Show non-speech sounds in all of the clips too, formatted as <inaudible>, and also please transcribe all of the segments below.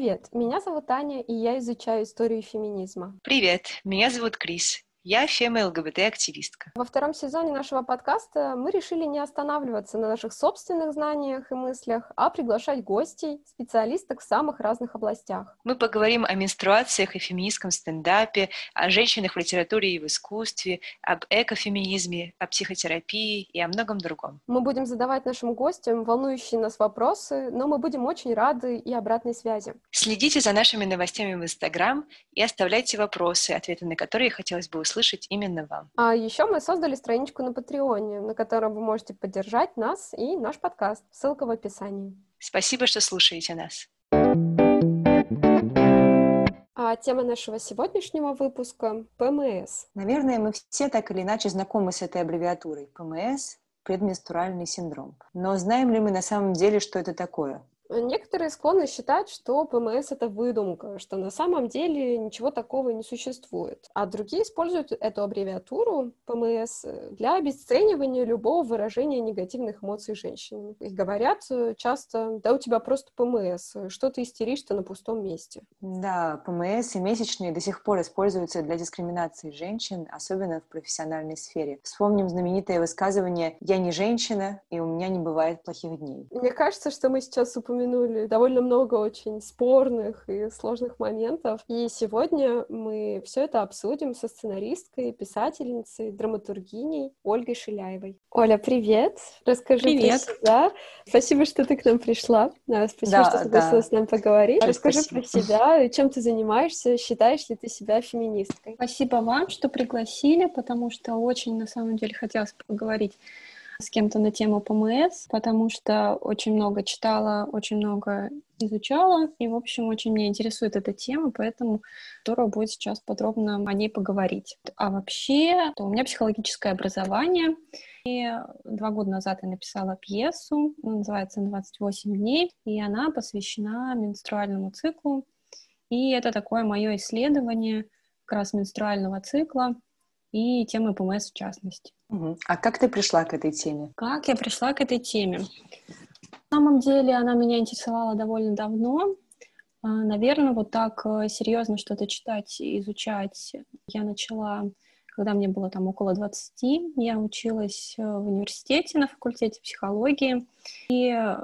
Привет, меня зовут Аня, и я изучаю историю феминизма. Привет, меня зовут Крис. Я фема-ЛГБТ-активистка. Во втором сезоне нашего подкаста мы решили не останавливаться на наших собственных знаниях и мыслях, а приглашать гостей, специалисток в самых разных областях. Мы поговорим о менструациях и феминистском стендапе, о женщинах в литературе и в искусстве, об экофеминизме, о психотерапии и о многом другом. Мы будем задавать нашим гостям волнующие нас вопросы, но мы будем очень рады и обратной связи. Следите за нашими новостями в Инстаграм и оставляйте вопросы, ответы на которые хотелось бы услышать услышать именно вам. А еще мы создали страничку на Патреоне, на которой вы можете поддержать нас и наш подкаст. Ссылка в описании. Спасибо, что слушаете нас. А тема нашего сегодняшнего выпуска — ПМС. Наверное, мы все так или иначе знакомы с этой аббревиатурой. ПМС — предменструальный синдром. Но знаем ли мы на самом деле, что это такое? Некоторые склонны считать, что ПМС — это выдумка, что на самом деле ничего такого не существует. А другие используют эту аббревиатуру ПМС для обесценивания любого выражения негативных эмоций женщин. И говорят часто, да у тебя просто ПМС, что ты истеришь-то на пустом месте. Да, ПМС и месячные до сих пор используются для дискриминации женщин, особенно в профессиональной сфере. Вспомним знаменитое высказывание «Я не женщина, и у меня не бывает плохих дней». Мне кажется, что мы сейчас упомянули упомянули довольно много очень спорных и сложных моментов. И сегодня мы все это обсудим со сценаристкой, писательницей, драматургиней Ольгой Шиляевой. Оля, привет! Расскажи привет. про себя. Спасибо, что ты к нам пришла. Спасибо, да, что согласилась да. с нами поговорить. Расскажи Спасибо. про себя, чем ты занимаешься, считаешь ли ты себя феминисткой? Спасибо вам, что пригласили, потому что очень, на самом деле, хотелось поговорить с кем-то на тему ПМС, потому что очень много читала, очень много изучала, и, в общем, очень меня интересует эта тема, поэтому здорово будет сейчас подробно о ней поговорить. А вообще, то у меня психологическое образование, и два года назад я написала пьесу, называется «28 дней», и она посвящена менструальному циклу, и это такое мое исследование как раз менструального цикла, и темы ПМС в частности. А как ты пришла к этой теме? Как я пришла к этой теме? На самом деле она меня интересовала довольно давно. А, Наверное, вот так э, серьезно что-то читать, изучать я начала когда мне было там около 20, я училась э, в университете на факультете психологии и э,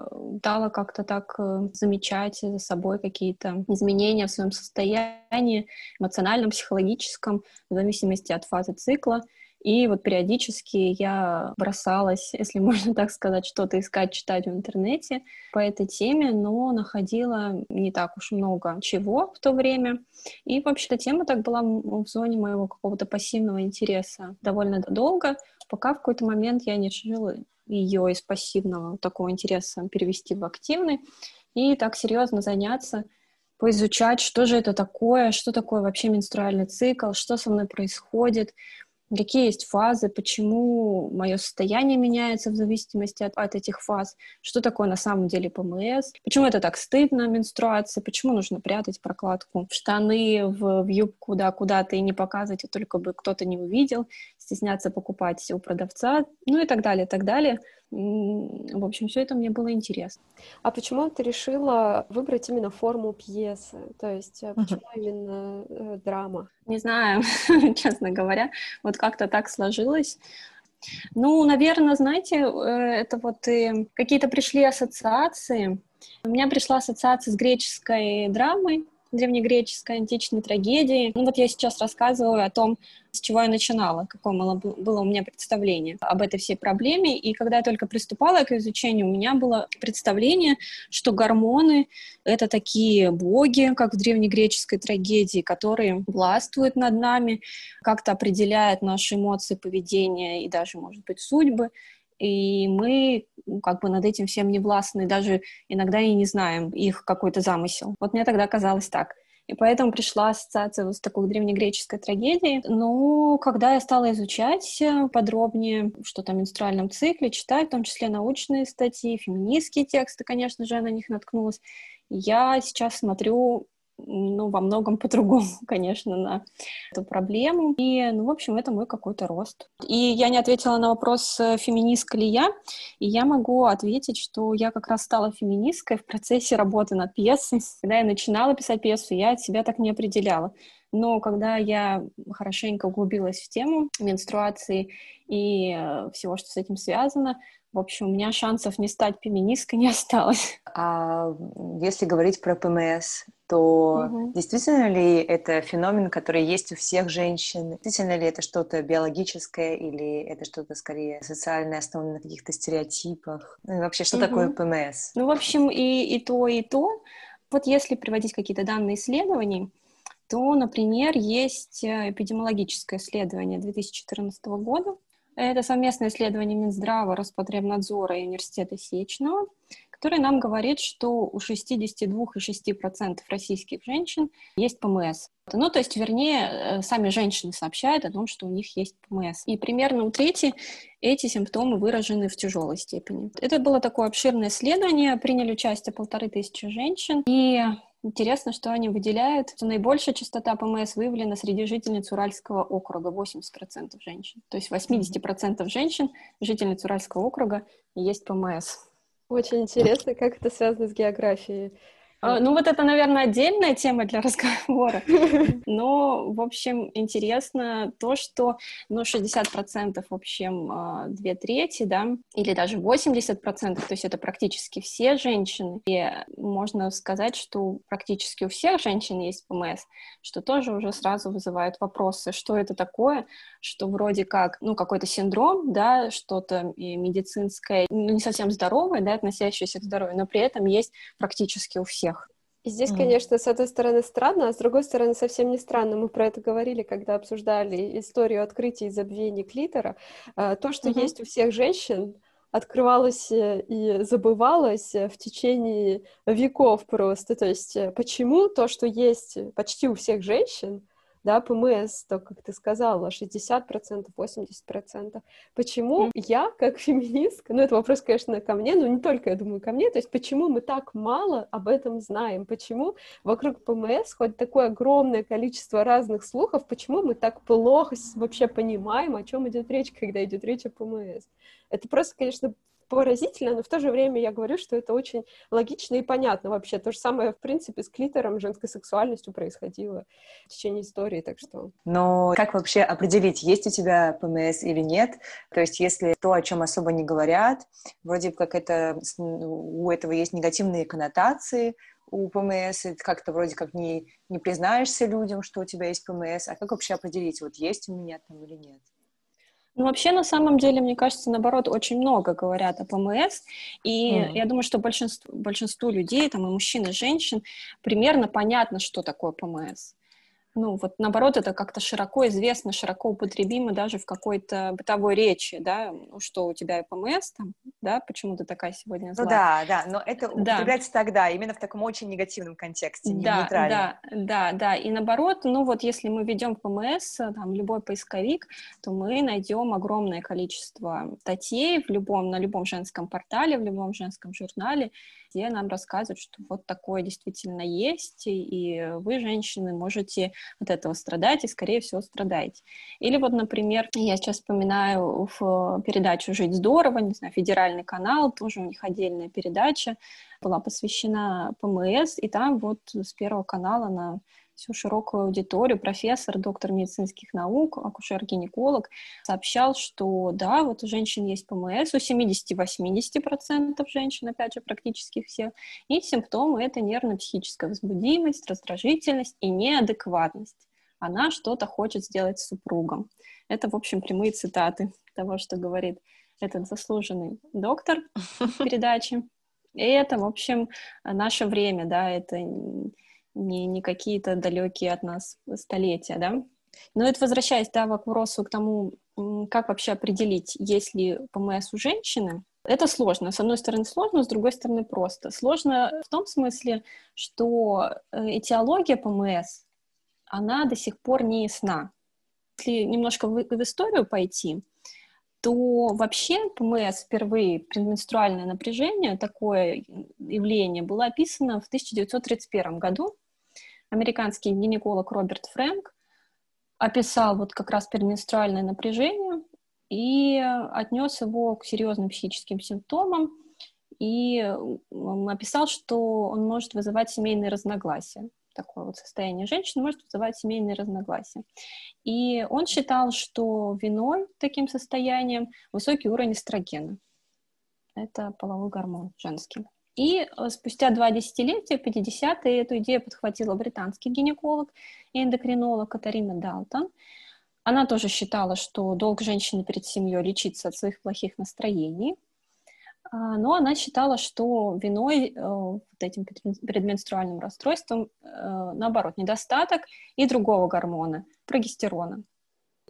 дала как-то так э, замечать за собой какие-то изменения в своем состоянии эмоциональном, психологическом, в зависимости от фазы цикла. И вот периодически я бросалась, если <laughs> можно так сказать, что-то искать, читать в интернете по этой теме, но находила не так уж много чего в то время. И вообще-то тема так была в зоне моего какого-то пассивного интереса довольно долго, пока в какой-то момент я не решила ее из пассивного такого интереса перевести в активный и так серьезно заняться поизучать, что же это такое, что такое вообще менструальный цикл, что со мной происходит, какие есть фазы, почему мое состояние меняется в зависимости от, от этих фаз, что такое на самом деле ПМС, почему это так стыдно, менструация, почему нужно прятать прокладку в штаны, в, в юбку, да, куда-то и не показывать, а только бы кто-то не увидел, стесняться покупать у продавца, ну и так далее, так далее. В общем, все это мне было интересно. А почему ты решила выбрать именно форму пьесы? То есть uh-huh. почему именно э, драма? Не знаю, <laughs> честно говоря. Вот как-то так сложилось. Ну, наверное, знаете, э, это вот и какие-то пришли ассоциации. У меня пришла ассоциация с греческой драмой, древнегреческой античной трагедии. Ну вот я сейчас рассказываю о том, с чего я начинала, какое было у меня представление об этой всей проблеме. И когда я только приступала к изучению, у меня было представление, что гормоны — это такие боги, как в древнегреческой трагедии, которые властвуют над нами, как-то определяют наши эмоции, поведение и даже, может быть, судьбы и мы ну, как бы над этим всем не властны, даже иногда и не знаем их какой-то замысел. Вот мне тогда казалось так. И поэтому пришла ассоциация вот с такой древнегреческой трагедией. Но когда я стала изучать э, подробнее что-то о менструальном цикле, читать, в том числе научные статьи, феминистские тексты, конечно же, я на них наткнулась, я сейчас смотрю ну, во многом <laughs> по-другому, конечно, на эту проблему. И, ну, в общем, это мой какой-то рост. И я не ответила на вопрос, э, феминистка ли я, и я могу ответить, что я как раз стала феминисткой в процессе работы над пьесой. Когда я начинала писать пьесу, я от себя так не определяла. Но когда я хорошенько углубилась в тему менструации и э, всего, что с этим связано, в общем, у меня шансов не стать феминисткой <laughs> не осталось. А если говорить про ПМС, то угу. действительно ли это феномен, который есть у всех женщин? Действительно ли это что-то биологическое или это что-то скорее социальное, основанное на каких-то стереотипах? Ну и вообще, что угу. такое ПМС? Ну, в общем, и, и то, и то. Вот если приводить какие-то данные исследований, то, например, есть э, эпидемиологическое исследование 2014 года. Это совместное исследование Минздрава, Роспотребнадзора и Университета Сечного, которое нам говорит, что у 62,6% российских женщин есть ПМС. Ну, то есть, вернее, э, сами женщины сообщают о том, что у них есть ПМС. И примерно у трети эти симптомы выражены в тяжелой степени. Это было такое обширное исследование, приняли участие полторы тысячи женщин, и Интересно, что они выделяют, что наибольшая частота ПМС выявлена среди жительниц Уральского округа, 80% женщин. То есть 80% женщин, жительниц Уральского округа, есть ПМС. Очень интересно, как это связано с географией. А, ну, вот это, наверное, отдельная тема для <laughs> разговора. Но, в общем, интересно то, что, ну, 60%, в общем, а, две трети, да, или даже 80%, то есть это практически все женщины. И можно сказать, что практически у всех женщин есть ПМС, что тоже уже сразу вызывает вопросы, что это такое, что вроде как, ну, какой-то синдром, да, что-то медицинское, ну, не совсем здоровое, да, относящееся к здоровью, но при этом есть практически у всех. И здесь, mm. конечно, с одной стороны странно, а с другой стороны совсем не странно. Мы про это говорили, когда обсуждали историю открытия и забвения клитора. А, то, что mm-hmm. есть у всех женщин, открывалось э, и забывалось э, в течение веков просто. То есть э, почему то, что есть почти у всех женщин, да, ПМС, то, как ты сказала, 60%, 80%. Почему mm. я, как феминистка, ну, это вопрос, конечно, ко мне, но не только, я думаю, ко мне, то есть почему мы так мало об этом знаем, почему вокруг ПМС хоть такое огромное количество разных слухов, почему мы так плохо вообще понимаем, о чем идет речь, когда идет речь о ПМС. Это просто, конечно, поразительно, но в то же время я говорю, что это очень логично и понятно вообще. То же самое, в принципе, с клитором, женской сексуальностью происходило в течение истории, так что... Но как вообще определить, есть у тебя ПМС или нет? То есть если то, о чем особо не говорят, вроде как это, у этого есть негативные коннотации, у ПМС, как-то вроде как не, не признаешься людям, что у тебя есть ПМС, а как вообще определить, вот есть у меня там или нет? Ну, вообще, на самом деле, мне кажется, наоборот, очень много говорят о ПМС, и mm. я думаю, что большинству, большинству людей, там, и мужчин, и женщин, примерно понятно, что такое ПМС ну, вот наоборот, это как-то широко известно, широко употребимо даже в какой-то бытовой речи, да, ну, что у тебя ПМС там, да, почему ты такая сегодня ну злая. Ну да, да, но это употребляется да. тогда, именно в таком очень негативном контексте, не да, нейтральном. Да, да, да, и наоборот, ну вот если мы ведем ПМС, там, любой поисковик, то мы найдем огромное количество статей в любом, на любом женском портале, в любом женском журнале, где нам рассказывают, что вот такое действительно есть, и вы, женщины, можете от этого страдать и, скорее всего, страдаете. Или вот, например, я сейчас вспоминаю в передачу «Жить здорово», не знаю, федеральный канал, тоже у них отдельная передача, была посвящена ПМС, и там вот с Первого канала на всю широкую аудиторию, профессор, доктор медицинских наук, акушер-гинеколог, сообщал, что да, вот у женщин есть ПМС, у 70-80% женщин, опять же, практически все, и симптомы — это нервно-психическая возбудимость, раздражительность и неадекватность. Она что-то хочет сделать с супругом. Это, в общем, прямые цитаты того, что говорит этот заслуженный доктор <laughs> в передаче. И это, в общем, наше время, да, это не, не какие-то далекие от нас столетия, да. Но это возвращаясь, да, к вопросу к тому, как вообще определить, есть ли ПМС у женщины, это сложно. С одной стороны сложно, с другой стороны просто. Сложно в том смысле, что э, этиология ПМС, она до сих пор не ясна. Если немножко в, в историю пойти, то вообще ПМС впервые, предменструальное напряжение, такое явление, было описано в 1931 году американский гинеколог Роберт Фрэнк описал вот как раз перменструальное напряжение и отнес его к серьезным психическим симптомам и описал, что он может вызывать семейные разногласия. Такое вот состояние женщины может вызывать семейные разногласия. И он считал, что виной таким состоянием высокий уровень эстрогена. Это половой гормон женский. И э, спустя два десятилетия, 50-е, эту идею подхватила британский гинеколог и эндокринолог Катарина Далтон. Она тоже считала, что долг женщины перед семьей лечиться от своих плохих настроений. А, но она считала, что виной э, вот этим предменструальным расстройством, э, наоборот, недостаток и другого гормона, прогестерона.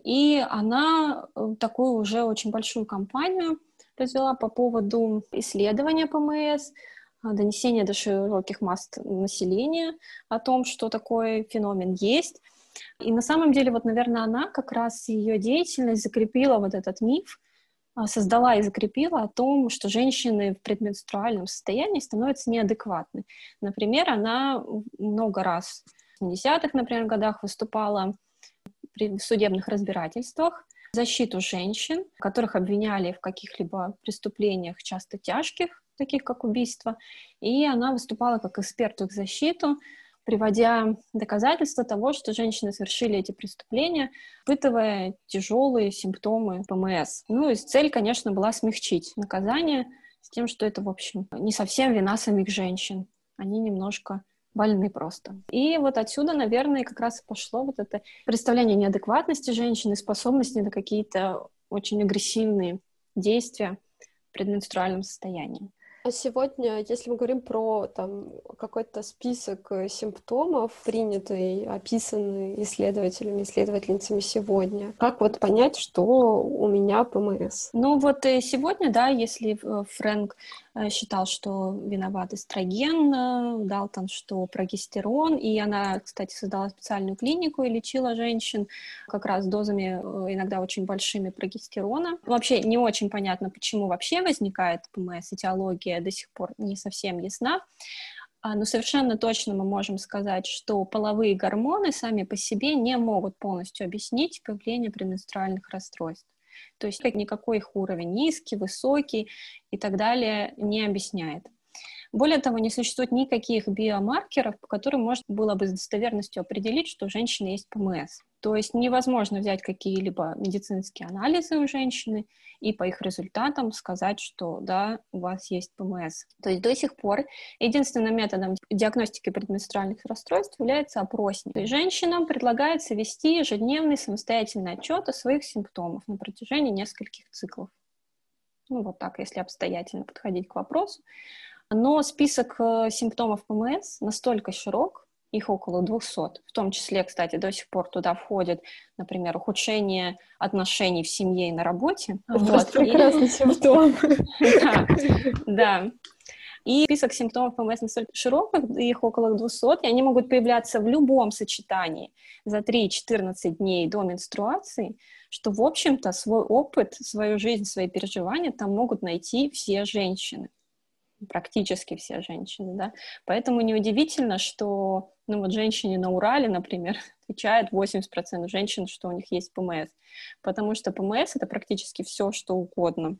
И она такую уже очень большую кампанию развела по поводу исследования ПМС, а, донесение до широких масс населения о том, что такой феномен есть. И на самом деле, вот, наверное, она как раз ее деятельность закрепила вот этот миф, а, создала и закрепила о том, что женщины в предменструальном состоянии становятся неадекватны. Например, она много раз в 70-х, например, годах выступала при судебных разбирательствах защиту женщин, которых обвиняли в каких-либо преступлениях, часто тяжких, таких как убийство, и она выступала как эксперт в их защиту, приводя доказательства того, что женщины совершили эти преступления, испытывая тяжелые симптомы ПМС. Ну и цель, конечно, была смягчить наказание с тем, что это, в общем, не совсем вина самих женщин. Они немножко больны просто. И вот отсюда, наверное, как раз и пошло вот это представление неадекватности женщины, способности на какие-то очень агрессивные действия в предменструальном состоянии. А сегодня, если мы говорим про там какой-то список э, симптомов, принятый, описанный исследователями, исследовательницами сегодня, как вот понять, что у меня ПМС? Ну вот э, сегодня, да, если э, Фрэнк считал, что виноват эстроген, Далтон, что прогестерон, и она, кстати, создала специальную клинику и лечила женщин как раз дозами иногда очень большими прогестерона. Вообще не очень понятно, почему вообще возникает ПМС, этиология до сих пор не совсем ясна. А, но совершенно точно мы можем сказать, что половые гормоны сами по себе не могут полностью объяснить появление пременструальных расстройств. То есть никакой их уровень низкий, высокий и так далее не объясняет. Более того, не существует никаких биомаркеров, по которым можно было бы с достоверностью определить, что у женщины есть ПМС. То есть невозможно взять какие-либо медицинские анализы у женщины и по их результатам сказать, что да, у вас есть ПМС. То есть до сих пор единственным методом диагностики предменструальных расстройств является опросник. То есть женщинам предлагается вести ежедневный самостоятельный отчет о своих симптомах на протяжении нескольких циклов. Ну, вот так, если обстоятельно подходить к вопросу. Но список э, симптомов ПМС настолько широк, их около 200. В том числе, кстати, до сих пор туда входит, например, ухудшение отношений в семье и на работе. Это вот. прекрасный <laughs> симптом. Да. И список симптомов ПМС настолько широк, их около 200, и они могут появляться в любом сочетании за 3-14 дней до менструации, что, в общем-то, свой опыт, свою жизнь, свои переживания там могут найти все женщины практически все женщины, да. Поэтому неудивительно, что, ну вот женщине на Урале, например, <laughs> отвечает 80% женщин, что у них есть ПМС, потому что ПМС — это практически все, что угодно.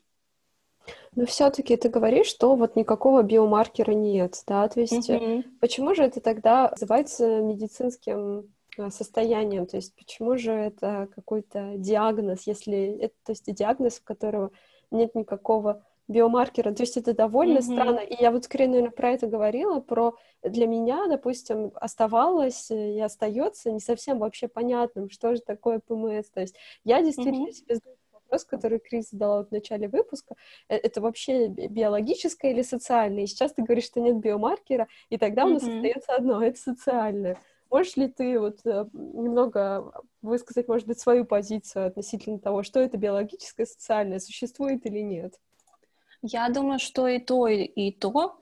Но все-таки ты говоришь, что вот никакого биомаркера нет, да, то есть mm-hmm. почему же это тогда называется медицинским э, состоянием, то есть почему же это какой-то диагноз, если это, то есть диагноз, у которого нет никакого биомаркера. То есть это довольно mm-hmm. странно. И я вот скорее, наверное, про это говорила, про для меня, допустим, оставалось и остается не совсем вообще понятным, что же такое ПМС. То есть я действительно mm-hmm. себе задаю вопрос, который Крис задала вот в начале выпуска, э, это вообще биологическое или социальное? И сейчас ты говоришь, что нет биомаркера, и тогда mm-hmm. у нас остается одно, это социальное. Можешь ли ты вот э, немного высказать, может быть, свою позицию относительно того, что это биологическое, социальное, существует или нет? Я думаю, что и то, и то.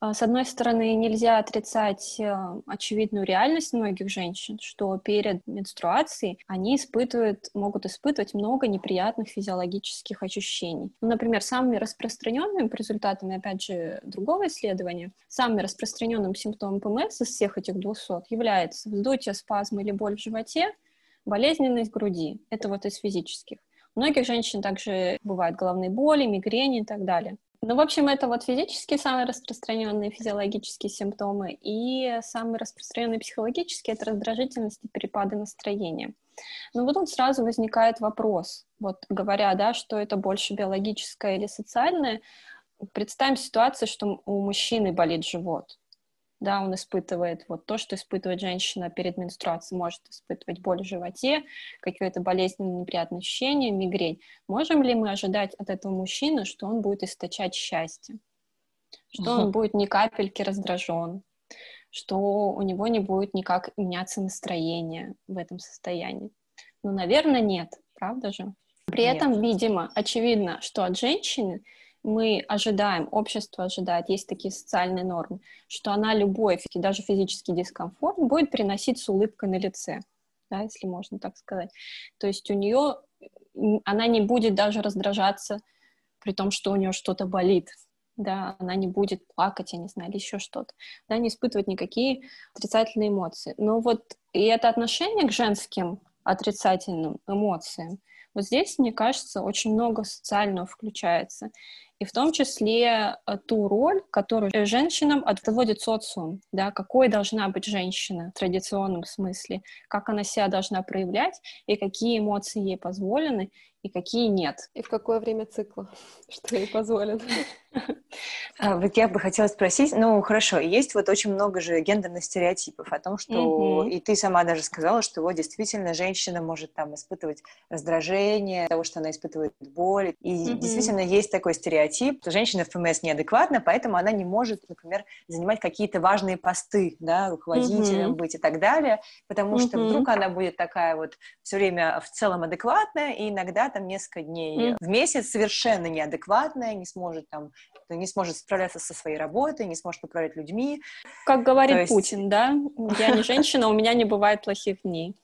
А, с одной стороны, нельзя отрицать э, очевидную реальность многих женщин, что перед менструацией они испытывают, могут испытывать много неприятных физиологических ощущений. Ну, например, самыми распространенными по опять же, другого исследования, самым распространенным симптомом ПМС из всех этих 200 является вздутие, спазм или боль в животе, болезненность груди. Это вот из физических. Многих женщин также бывают головные боли, мигрени и так далее. Ну, в общем, это вот физические самые распространенные физиологические симптомы, и самые распространенные психологические — это раздражительность и перепады настроения. Но вот тут сразу возникает вопрос, вот говоря, да, что это больше биологическое или социальное, представим ситуацию, что у мужчины болит живот, да, он испытывает вот то, что испытывает женщина перед менструацией, может испытывать боль в животе, какие-то болезненные неприятные ощущения, мигрень. Можем ли мы ожидать от этого мужчины, что он будет источать счастье, что он будет ни капельки раздражен, что у него не будет никак меняться настроение в этом состоянии? Ну, наверное, нет, правда же? При нет. этом, видимо, очевидно, что от женщины мы ожидаем, общество ожидает, есть такие социальные нормы, что она любой, даже физический дискомфорт будет приносить с улыбкой на лице, да, если можно так сказать. То есть у нее, она не будет даже раздражаться, при том, что у нее что-то болит, да, она не будет плакать, я не знаю, или еще что-то, да, не испытывать никакие отрицательные эмоции. Но вот и это отношение к женским отрицательным эмоциям, вот здесь, мне кажется, очень много социального включается и в том числе э, ту роль, которую женщинам отводит социум, да, какой должна быть женщина в традиционном смысле, как она себя должна проявлять, и какие эмоции ей позволены, и какие нет. И в какое время цикла, <laughs> что ей позволено. <laughs> А, вот я бы хотела спросить, ну, хорошо, есть вот очень много же гендерных стереотипов о том, что, и ты сама даже сказала, что вот действительно женщина может там испытывать раздражение, того, что она испытывает боль, и действительно есть такой стереотип, что женщина в ПМС неадекватна, поэтому она не может, например, занимать какие-то важные посты, да, руководителем быть и так далее, потому что вдруг она будет такая вот все время в целом адекватная, и иногда там несколько дней mm. в месяц совершенно неадекватная, не сможет там, не сможет справляться со своей работой, не сможет управлять людьми. Как говорит есть... Путин, да? Я не женщина, у меня не бывает плохих дней.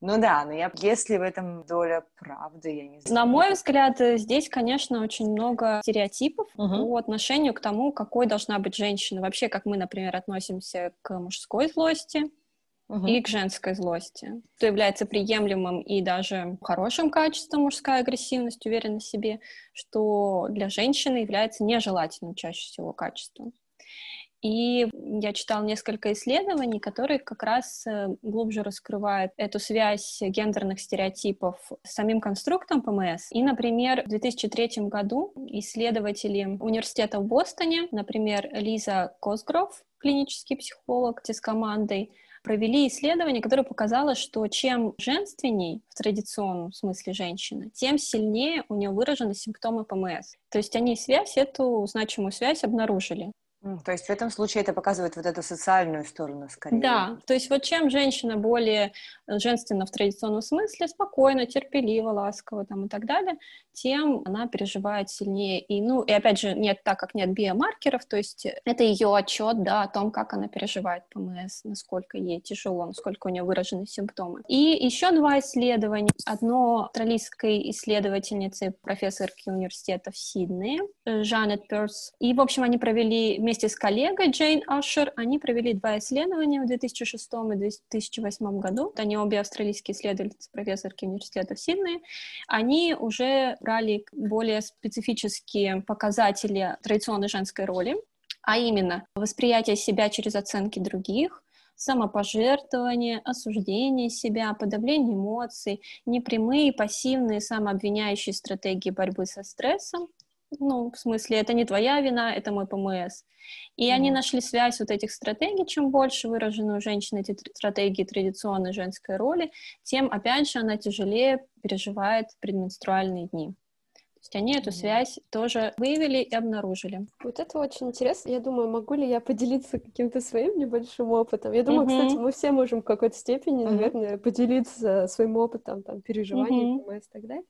Ну да, но я, если в этом доля правды, я не знаю. На мой взгляд, здесь, конечно, очень много стереотипов угу. по отношению к тому, какой должна быть женщина. Вообще, как мы, например, относимся к мужской злости, угу. и к женской злости, что является приемлемым и даже хорошим качеством мужская агрессивность, уверенность в себе, что для женщины является нежелательным чаще всего качеством. И я читала несколько исследований, которые как раз э, глубже раскрывают эту связь гендерных стереотипов с самим конструктом ПМС. И, например, в 2003 году исследователи университета в Бостоне, например, Лиза Косгров, клинический психолог с командой, провели исследование, которое показало, что чем женственней в традиционном смысле женщина, тем сильнее у нее выражены симптомы ПМС. То есть они связь, эту значимую связь обнаружили. То есть в этом случае это показывает вот эту социальную сторону скорее. Да, то есть вот чем женщина более женственна в традиционном смысле, спокойно, терпеливо, ласково там и так далее, тем она переживает сильнее. И, ну, и опять же, нет, так как нет биомаркеров, то есть это ее отчет, да, о том, как она переживает ПМС, насколько ей тяжело, насколько у нее выражены симптомы. И еще два исследования. Одно австралийской исследовательницы, профессорки университета в Сиднее, Жанет Перс. И, в общем, они провели вместе с коллегой Джейн Ашер, они провели два исследования в 2006 и 2008 году. Они обе австралийские исследовательницы, профессорки университета в Сиднее. Они уже брали более специфические показатели традиционной женской роли, а именно восприятие себя через оценки других, самопожертвование, осуждение себя, подавление эмоций, непрямые пассивные самообвиняющие стратегии борьбы со стрессом, ну, в смысле, это не твоя вина, это мой ПМС. И mm они нашли связь вот этих стратегий, чем больше выражены у женщины эти стратегии традиционной женской роли, тем, опять же, она тяжелее переживает предменструальные дни. То есть они эту связь тоже выявили и обнаружили. Вот это очень интересно. Я думаю, могу ли я поделиться каким-то своим небольшим опытом? Я думаю, mm-hmm. кстати, мы все можем в какой-то степени, mm-hmm. наверное, поделиться своим опытом, там, переживаний, mm-hmm. и так далее.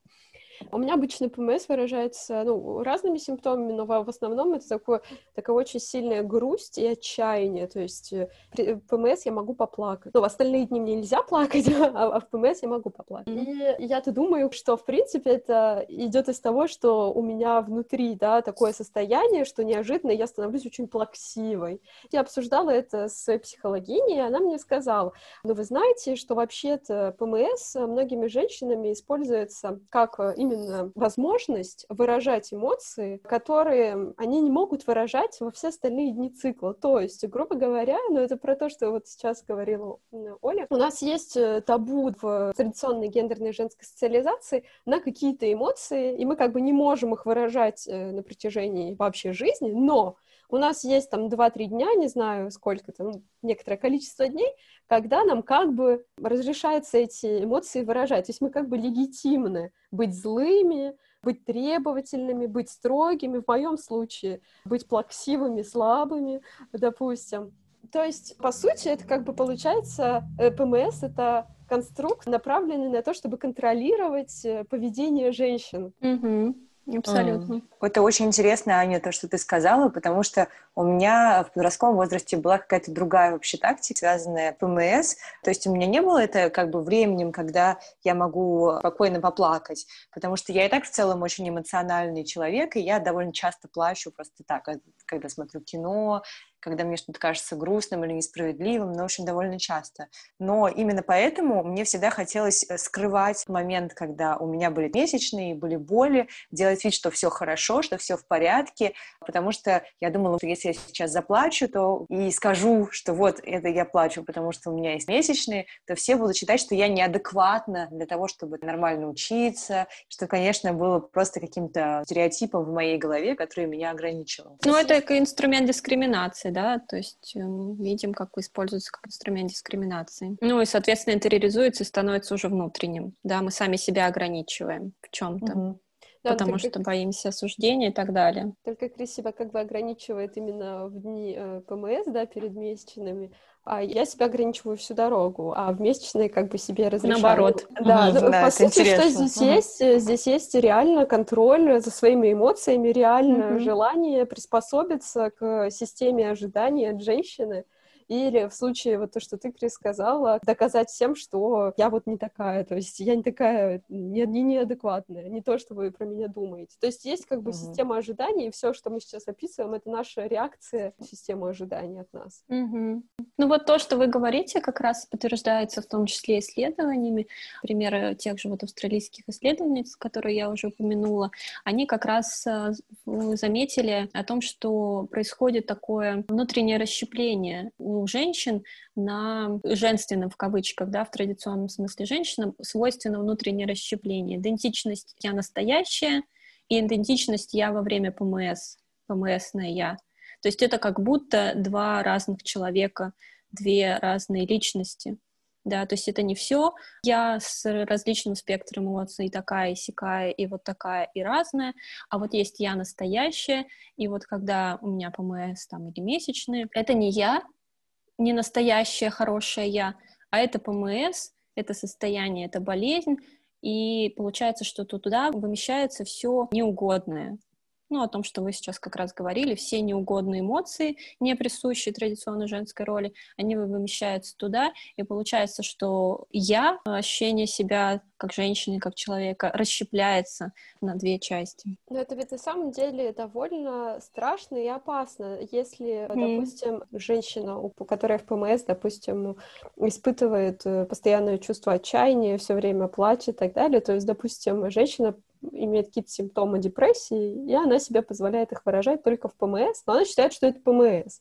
У меня обычно ПМС выражается ну, разными симптомами, но в основном это такое, такая очень сильная грусть и отчаяние. То есть э, при ПМС я могу поплакать. Но в остальные дни мне нельзя <laughs> плакать, а, а в ПМС я могу поплакать. И я-то думаю, что, в принципе, это идет из того, что у меня внутри, да, такое состояние, что неожиданно я становлюсь очень плаксивой. Я обсуждала это с своей психологиней, и она мне сказала, ну, вы знаете, что вообще-то ПМС многими женщинами используется как именно возможность выражать эмоции, которые они не могут выражать во все остальные дни цикла. То есть, грубо говоря, ну, это про то, что вот сейчас говорила Оля, у нас есть э, табу в традиционной гендерной женской социализации на какие-то эмоции, и мы как бы не можем их выражать э, на протяжении вообще жизни, но у нас есть там 2-3 дня, не знаю сколько там, некоторое количество дней, когда нам как бы разрешается эти эмоции выражать. То есть мы как бы легитимны быть злыми, быть требовательными, быть строгими, в моем случае быть плаксивыми, слабыми, допустим. То есть, по сути, это как бы получается, э, ПМС — это конструкт, направленный на то, чтобы контролировать э, поведение женщин. Mm-hmm. Абсолютно. Это очень интересно, Аня, то, что ты сказала, потому что у меня в подростковом возрасте была какая-то другая вообще тактика, связанная с ПМС. То есть у меня не было это как бы временем, когда я могу спокойно поплакать, потому что я и так в целом очень эмоциональный человек, и я довольно часто плачу просто так, когда смотрю кино когда мне что-то кажется грустным или несправедливым, но очень довольно часто. Но именно поэтому мне всегда хотелось э, скрывать момент, когда у меня были месячные, были боли, делать вид, что все хорошо, что все в порядке, потому что я думала, что если я сейчас заплачу, то и скажу, что вот это я плачу, потому что у меня есть месячные, то все будут считать, что я неадекватна для того, чтобы нормально учиться, что, конечно, было просто каким-то стереотипом в моей голове, который меня ограничивал. Ну, это инструмент дискриминации дискриминации, да, то есть э, видим, как используется как инструмент дискриминации. Ну и, соответственно, интериоризуется и становится уже внутренним, да, мы сами себя ограничиваем в чем-то. Угу. Да, потому только... что боимся осуждения и так далее. Только Крис себя как бы ограничивает именно в дни э, ПМС, да, перед месячными, а я себя ограничиваю всю дорогу, а в месячные как бы себе разрешаю. Наоборот. Да, угу, да по сути, интересно. что здесь угу. есть? Здесь есть реально контроль за своими эмоциями, реально угу. желание приспособиться к системе ожиданий от женщины. Или в случае вот то, что ты, Крис, сказала, доказать всем, что я вот не такая, то есть я не такая, не, не неадекватная, не то, что вы про меня думаете. То есть есть как бы mm-hmm. система ожиданий, и все, что мы сейчас описываем, это наша реакция на систему ожиданий от нас. Mm-hmm. Ну вот то, что вы говорите, как раз подтверждается в том числе исследованиями. Примеры тех же вот австралийских исследовательниц, которые я уже упомянула, они как раз э, заметили о том, что происходит такое внутреннее расщепление у у женщин на женственном, в кавычках, да, в традиционном смысле женщинам, свойственно внутреннее расщепление. Идентичность «я настоящая» и идентичность «я во время ПМС», ПМСное «я». То есть это как будто два разных человека, две разные личности — да, то есть это не все я с различным спектром эмоций, такая, и сякая, и вот такая, и разная, а вот есть я настоящая, и вот когда у меня ПМС там или месячные, это не я, не настоящее хорошее я, а это ПМС, это состояние, это болезнь, и получается, что туда вымещается все неугодное, ну, о том, что вы сейчас как раз говорили, все неугодные эмоции, не присущие традиционной женской роли, они вымещаются туда, и получается, что я, ощущение себя как женщины, как человека, расщепляется на две части. Но это ведь на самом деле довольно страшно и опасно, если, mm. допустим, женщина, которая в ПМС, допустим, испытывает э, постоянное чувство отчаяния, все время плачет и так далее, то есть, допустим, женщина имеет какие-то симптомы депрессии, и она себе позволяет их выражать только в ПМС, но она считает, что это ПМС.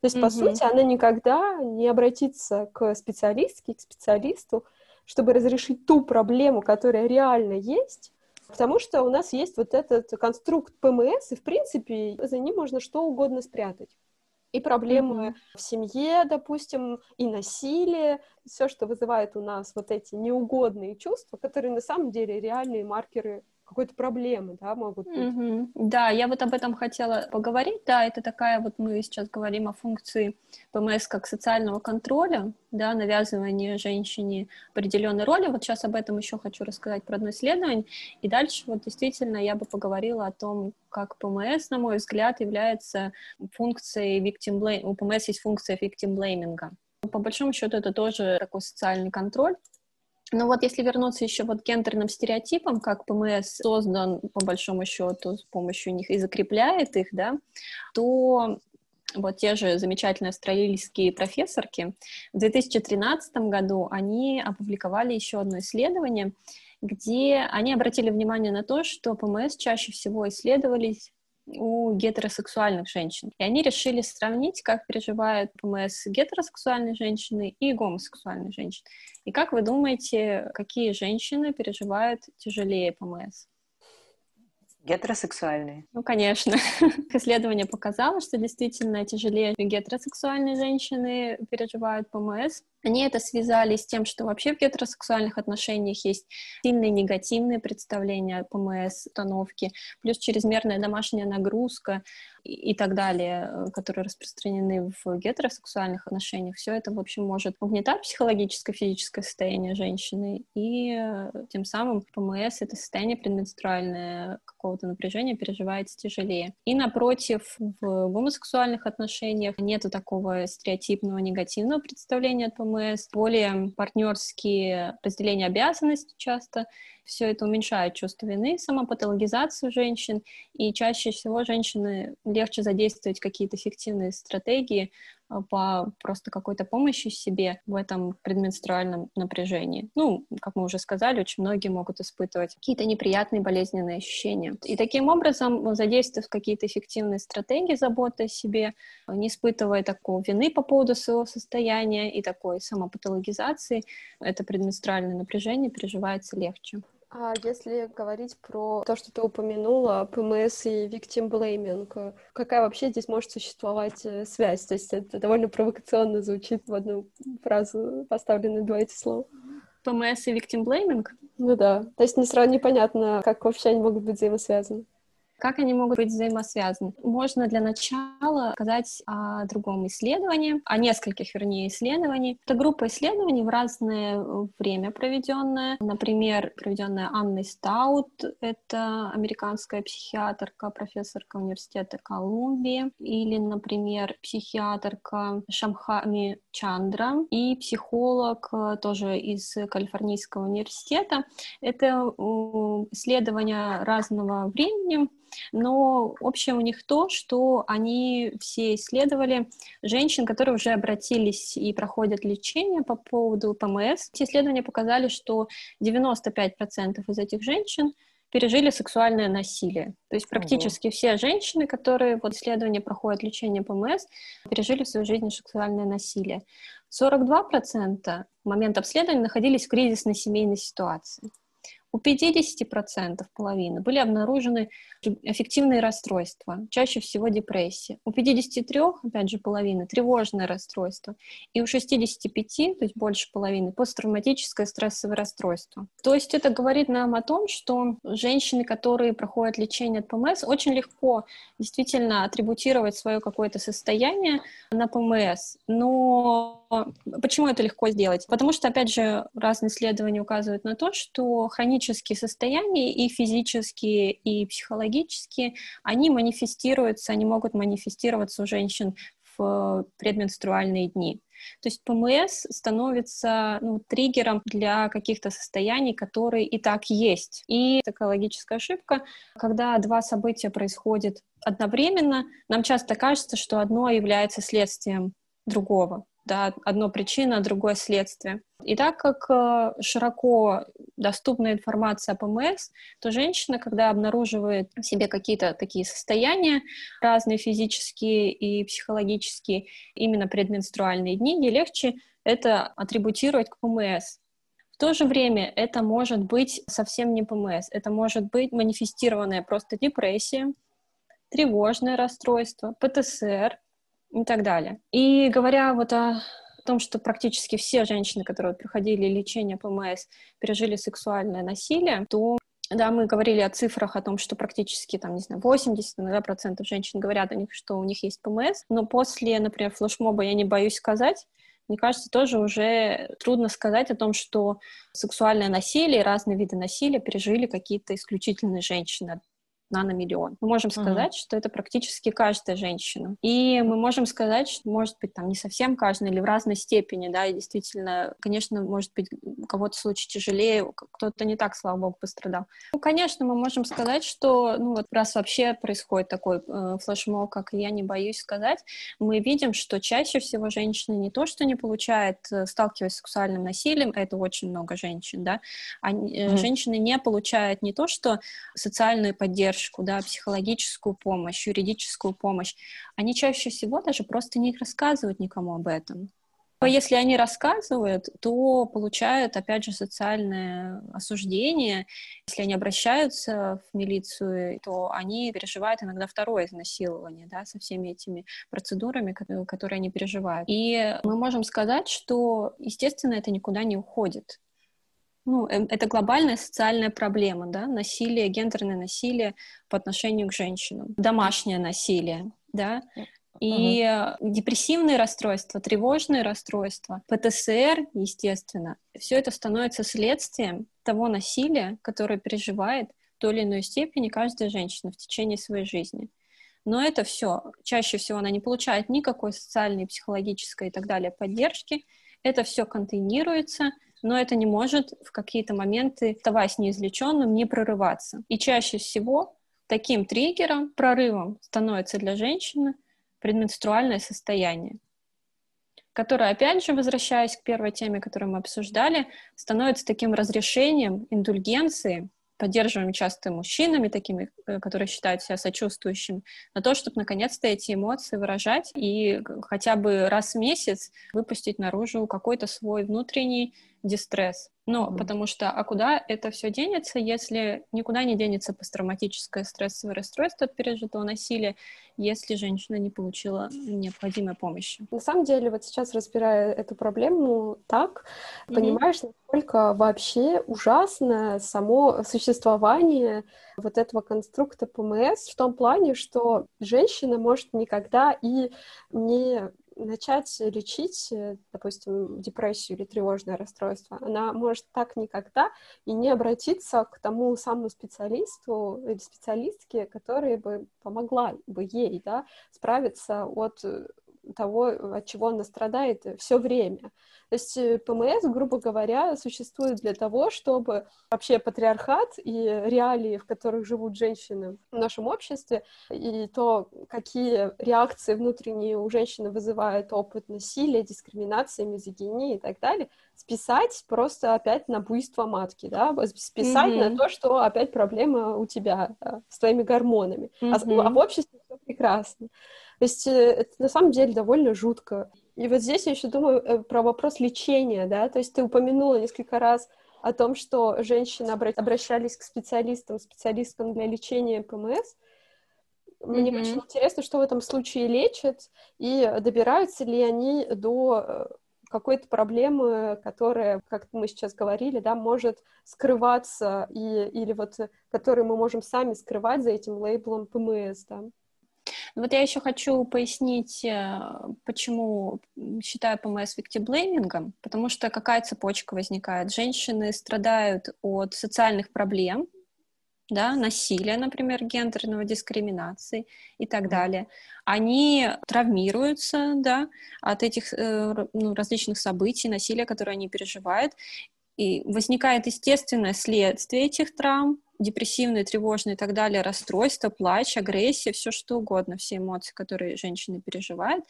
То есть, mm-hmm. по сути, она никогда не обратится к специалистке, к специалисту, чтобы разрешить ту проблему, которая реально есть, потому что у нас есть вот этот конструкт ПМС, и, в принципе, за ним можно что угодно спрятать и проблемы mm-hmm. в семье, допустим, и насилие, все, что вызывает у нас вот эти неугодные чувства, которые на самом деле реальные маркеры какой-то проблемы, да, могут быть. Mm-hmm. Да, я вот об этом хотела поговорить, да, это такая вот, мы сейчас говорим о функции ПМС как социального контроля, да, навязывание женщине определенной роли, вот сейчас об этом еще хочу рассказать про одно исследование, и дальше вот действительно я бы поговорила о том, как ПМС, на мой взгляд, является функцией victim blame, у ПМС есть функция victim blaming. По большому счету это тоже такой социальный контроль, но вот если вернуться еще вот к гендерным стереотипам, как ПМС создан, по большому счету, с помощью них и закрепляет их, да, то вот те же замечательные австралийские профессорки в 2013 году они опубликовали еще одно исследование, где они обратили внимание на то, что ПМС чаще всего исследовались у гетеросексуальных женщин. И они решили сравнить, как переживают ПМС гетеросексуальные женщины и гомосексуальные женщины. И как вы думаете, какие женщины переживают тяжелее ПМС? Гетеросексуальные? Ну, конечно. <laughs> Исследование показало, что действительно тяжелее гетеросексуальные женщины переживают ПМС. Они это связали с тем, что вообще в гетеросексуальных отношениях есть сильные негативные представления о ПМС, установки, плюс чрезмерная домашняя нагрузка и, и так далее, э, которые распространены в гетеросексуальных отношениях. Все это, в общем, может угнетать психологическое, физическое состояние женщины, и э, тем самым ПМС — это состояние предменструальное какого-то напряжения переживается тяжелее. И напротив, в гомосексуальных отношениях нету такого стереотипного негативного представления от ПМС, ПМС, более партнерские разделения обязанностей часто. Все это уменьшает чувство вины, самопатологизацию женщин, и чаще всего женщины легче задействовать какие-то эффективные стратегии, по просто какой-то помощи себе в этом предменструальном напряжении. Ну, как мы уже сказали, очень многие могут испытывать какие-то неприятные болезненные ощущения. И таким образом, задействуя какие-то эффективные стратегии заботы о себе, не испытывая такой вины по поводу своего состояния и такой самопатологизации, это предменструальное напряжение переживается легче. А если говорить про то, что ты упомянула, ПМС и victim blaming, какая вообще здесь может существовать э, связь? То есть это довольно провокационно звучит в одну фразу поставлены два эти слова. ПМС и victim blaming? Ну да. То есть не сразу непонятно, как вообще они могут быть взаимосвязаны. Как они могут быть взаимосвязаны? Можно для начала сказать о другом исследовании, о нескольких, вернее, исследований. Это группа исследований в разное время проведенная. Например, проведенная Анной Стаут, это американская психиатрка, профессорка университета Колумбии, или, например, психиатрка Шамхами Чандра и психолог э, тоже из Калифорнийского университета. Это исследования разного времени, но общее у них то, что они все исследовали женщин, которые уже обратились и проходят лечение по поводу ПМС. Эти исследования показали, что 95% из этих женщин пережили сексуальное насилие. То есть практически Ого. все женщины, которые вот исследования проходят лечение ПМС, пережили в своей жизни сексуальное насилие. 42% в момент обследования находились в кризисной семейной ситуации. У 50% половины были обнаружены аффективные расстройства, чаще всего депрессия. У 53, опять же, половины тревожное расстройство. И у 65, то есть больше половины, посттравматическое стрессовое расстройство. То есть это говорит нам о том, что женщины, которые проходят лечение от ПМС, очень легко действительно атрибутировать свое какое-то состояние на ПМС. Но почему это легко сделать? Потому что, опять же, разные исследования указывают на то, что хронические состояния и физические, и психологические, они манифестируются, они могут манифестироваться у женщин в предменструальные дни. То есть ПМС становится ну, триггером для каких-то состояний, которые и так есть. И экологическая ошибка, когда два события происходят одновременно, нам часто кажется, что одно является следствием другого да, одно причина, другое следствие. И так как э, широко доступна информация о ПМС, то женщина, когда обнаруживает в себе какие-то такие состояния, разные физические и психологические, именно предменструальные дни, ей легче это атрибутировать к ПМС. В то же время это может быть совсем не ПМС, это может быть манифестированная просто депрессия, тревожное расстройство, ПТСР, и так далее. И говоря вот о том, что практически все женщины, которые проходили лечение ПМС, пережили сексуальное насилие, то да, мы говорили о цифрах, о том, что практически, там, не знаю, 80 иногда процентов женщин говорят о них, что у них есть ПМС, но после, например, флешмоба я не боюсь сказать, мне кажется, тоже уже трудно сказать о том, что сексуальное насилие, разные виды насилия пережили какие-то исключительные женщины наномиллион. Мы можем сказать, uh-huh. что это практически каждая женщина. И мы можем сказать, что, может быть, там не совсем каждая или в разной степени, да, и действительно, конечно, может быть, у кого-то случай тяжелее, кто-то не так, слава богу, пострадал. Ну, конечно, мы можем сказать, что, ну, вот раз вообще происходит такой э, флешмоб, как я не боюсь сказать, мы видим, что чаще всего женщины не то, что не получают, э, сталкиваясь с сексуальным насилием, это очень много женщин, да, они, mm-hmm. женщины не получают не то, что социальную поддержку, поддержку, да, психологическую помощь, юридическую помощь, они чаще всего даже просто не рассказывают никому об этом. Если они рассказывают, то получают, опять же, социальное осуждение. Если они обращаются в милицию, то они переживают иногда второе изнасилование, да, со всеми этими процедурами, которые они переживают. И мы можем сказать, что, естественно, это никуда не уходит ну, эм, это глобальная социальная проблема, да, насилие, гендерное насилие по отношению к женщинам, домашнее насилие, да, и uh депрессивные расстройства, тревожные расстройства, ПТСР, естественно, все это становится следствием того насилия, которое переживает в той или иной степени каждая женщина в течение своей жизни. Но это все, чаще всего она не получает никакой социальной, психологической и так далее поддержки, это все контейнируется, но это не может в какие-то моменты, оставаясь неизлеченным, не прорываться. И чаще всего таким триггером, прорывом становится для женщины предменструальное состояние которое, опять же, возвращаясь к первой теме, которую мы обсуждали, становится таким разрешением индульгенции, поддерживаем часто мужчинами, такими, э, которые считают себя сочувствующими, на то, чтобы наконец-то эти эмоции выражать и хотя бы раз в месяц выпустить наружу какой-то свой внутренний дистресс. Но mm-hmm. потому что, а куда это все денется, если никуда не денется посттравматическое стрессовое расстройство от пережитого насилия, если женщина не получила необходимой помощи? На самом деле, вот сейчас разбирая эту проблему так, mm-hmm. понимаешь, насколько вообще ужасно само существование вот этого конструкта ПМС в том плане, что женщина может никогда и не начать лечить, э, допустим, депрессию или тревожное расстройство, она может так никогда и не обратиться к тому самому специалисту или специалистке, которая бы помогла бы ей да, справиться от э, того, от чего она страдает все время. То есть э, ПМС, грубо говоря, существует для того, чтобы вообще патриархат и реалии, в которых живут женщины в нашем обществе, и то, какие реакции внутренние у женщины вызывает опыт насилия, дискриминации, мизогинии и так далее, списать просто опять на буйство матки, да, списать mm-hmm. на то, что опять проблема у тебя да, с твоими гормонами, mm-hmm. а, а в обществе все прекрасно. То есть э, это на самом деле довольно жутко. И вот здесь я еще думаю э, про вопрос лечения, да, то есть ты упомянула несколько раз о том, что женщины обращались к специалистам, специалисткам для лечения ПМС. Мне mm-hmm. очень интересно, что в этом случае лечат, и добираются ли они до э, какой-то проблемы, которая, как мы сейчас говорили, да, может скрываться, и, или вот, которую мы можем сами скрывать за этим лейблом ПМС, да. Вот я еще хочу пояснить, э, почему считаю ПМС виктиблеймингом, потому что какая цепочка возникает? Женщины страдают от социальных проблем, да, насилия, например, гендерного дискриминации и так далее. Они травмируются, да, от этих э, ну, различных событий, насилия, которые они переживают, и возникает естественное следствие этих травм, депрессивные, тревожные и так далее, расстройства, плач, агрессия, все что угодно, все эмоции, которые женщины переживают.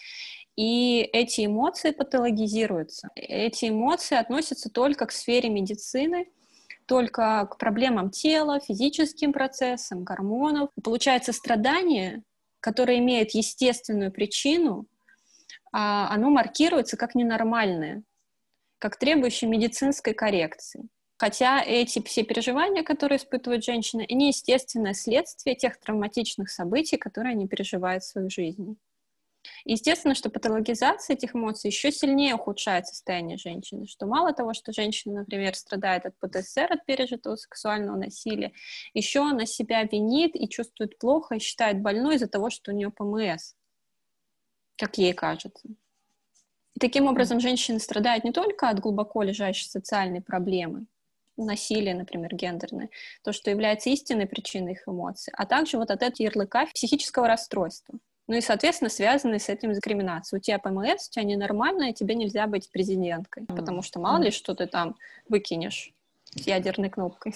И эти эмоции патологизируются. Эти эмоции относятся только к сфере медицины, только к проблемам тела, физическим процессам, гормонов. Получается, страдание, которое имеет естественную причину, а, оно маркируется как ненормальное, как требующее медицинской коррекции. Хотя эти все переживания, которые испытывают женщины, они естественное следствие тех травматичных событий, которые они переживают в своей жизни. Естественно, что патологизация этих эмоций еще сильнее ухудшает состояние женщины, что мало того, что женщина, например, страдает от ПТСР, от пережитого сексуального насилия, еще она себя винит и чувствует плохо, и считает больной из-за того, что у нее ПМС, как ей кажется. Таким образом женщины страдают не только от глубоко лежащей социальной проблемы, насилие, например, гендерное, то, что является истинной причиной их эмоций, а также вот от этого ярлыка психического расстройства. Ну и, соответственно, связанные с этим дискриминации. У тебя ПМС, у тебя ненормальная, тебе нельзя быть президенткой, mm. потому что мало ли что ты там выкинешь с ядерной кнопкой.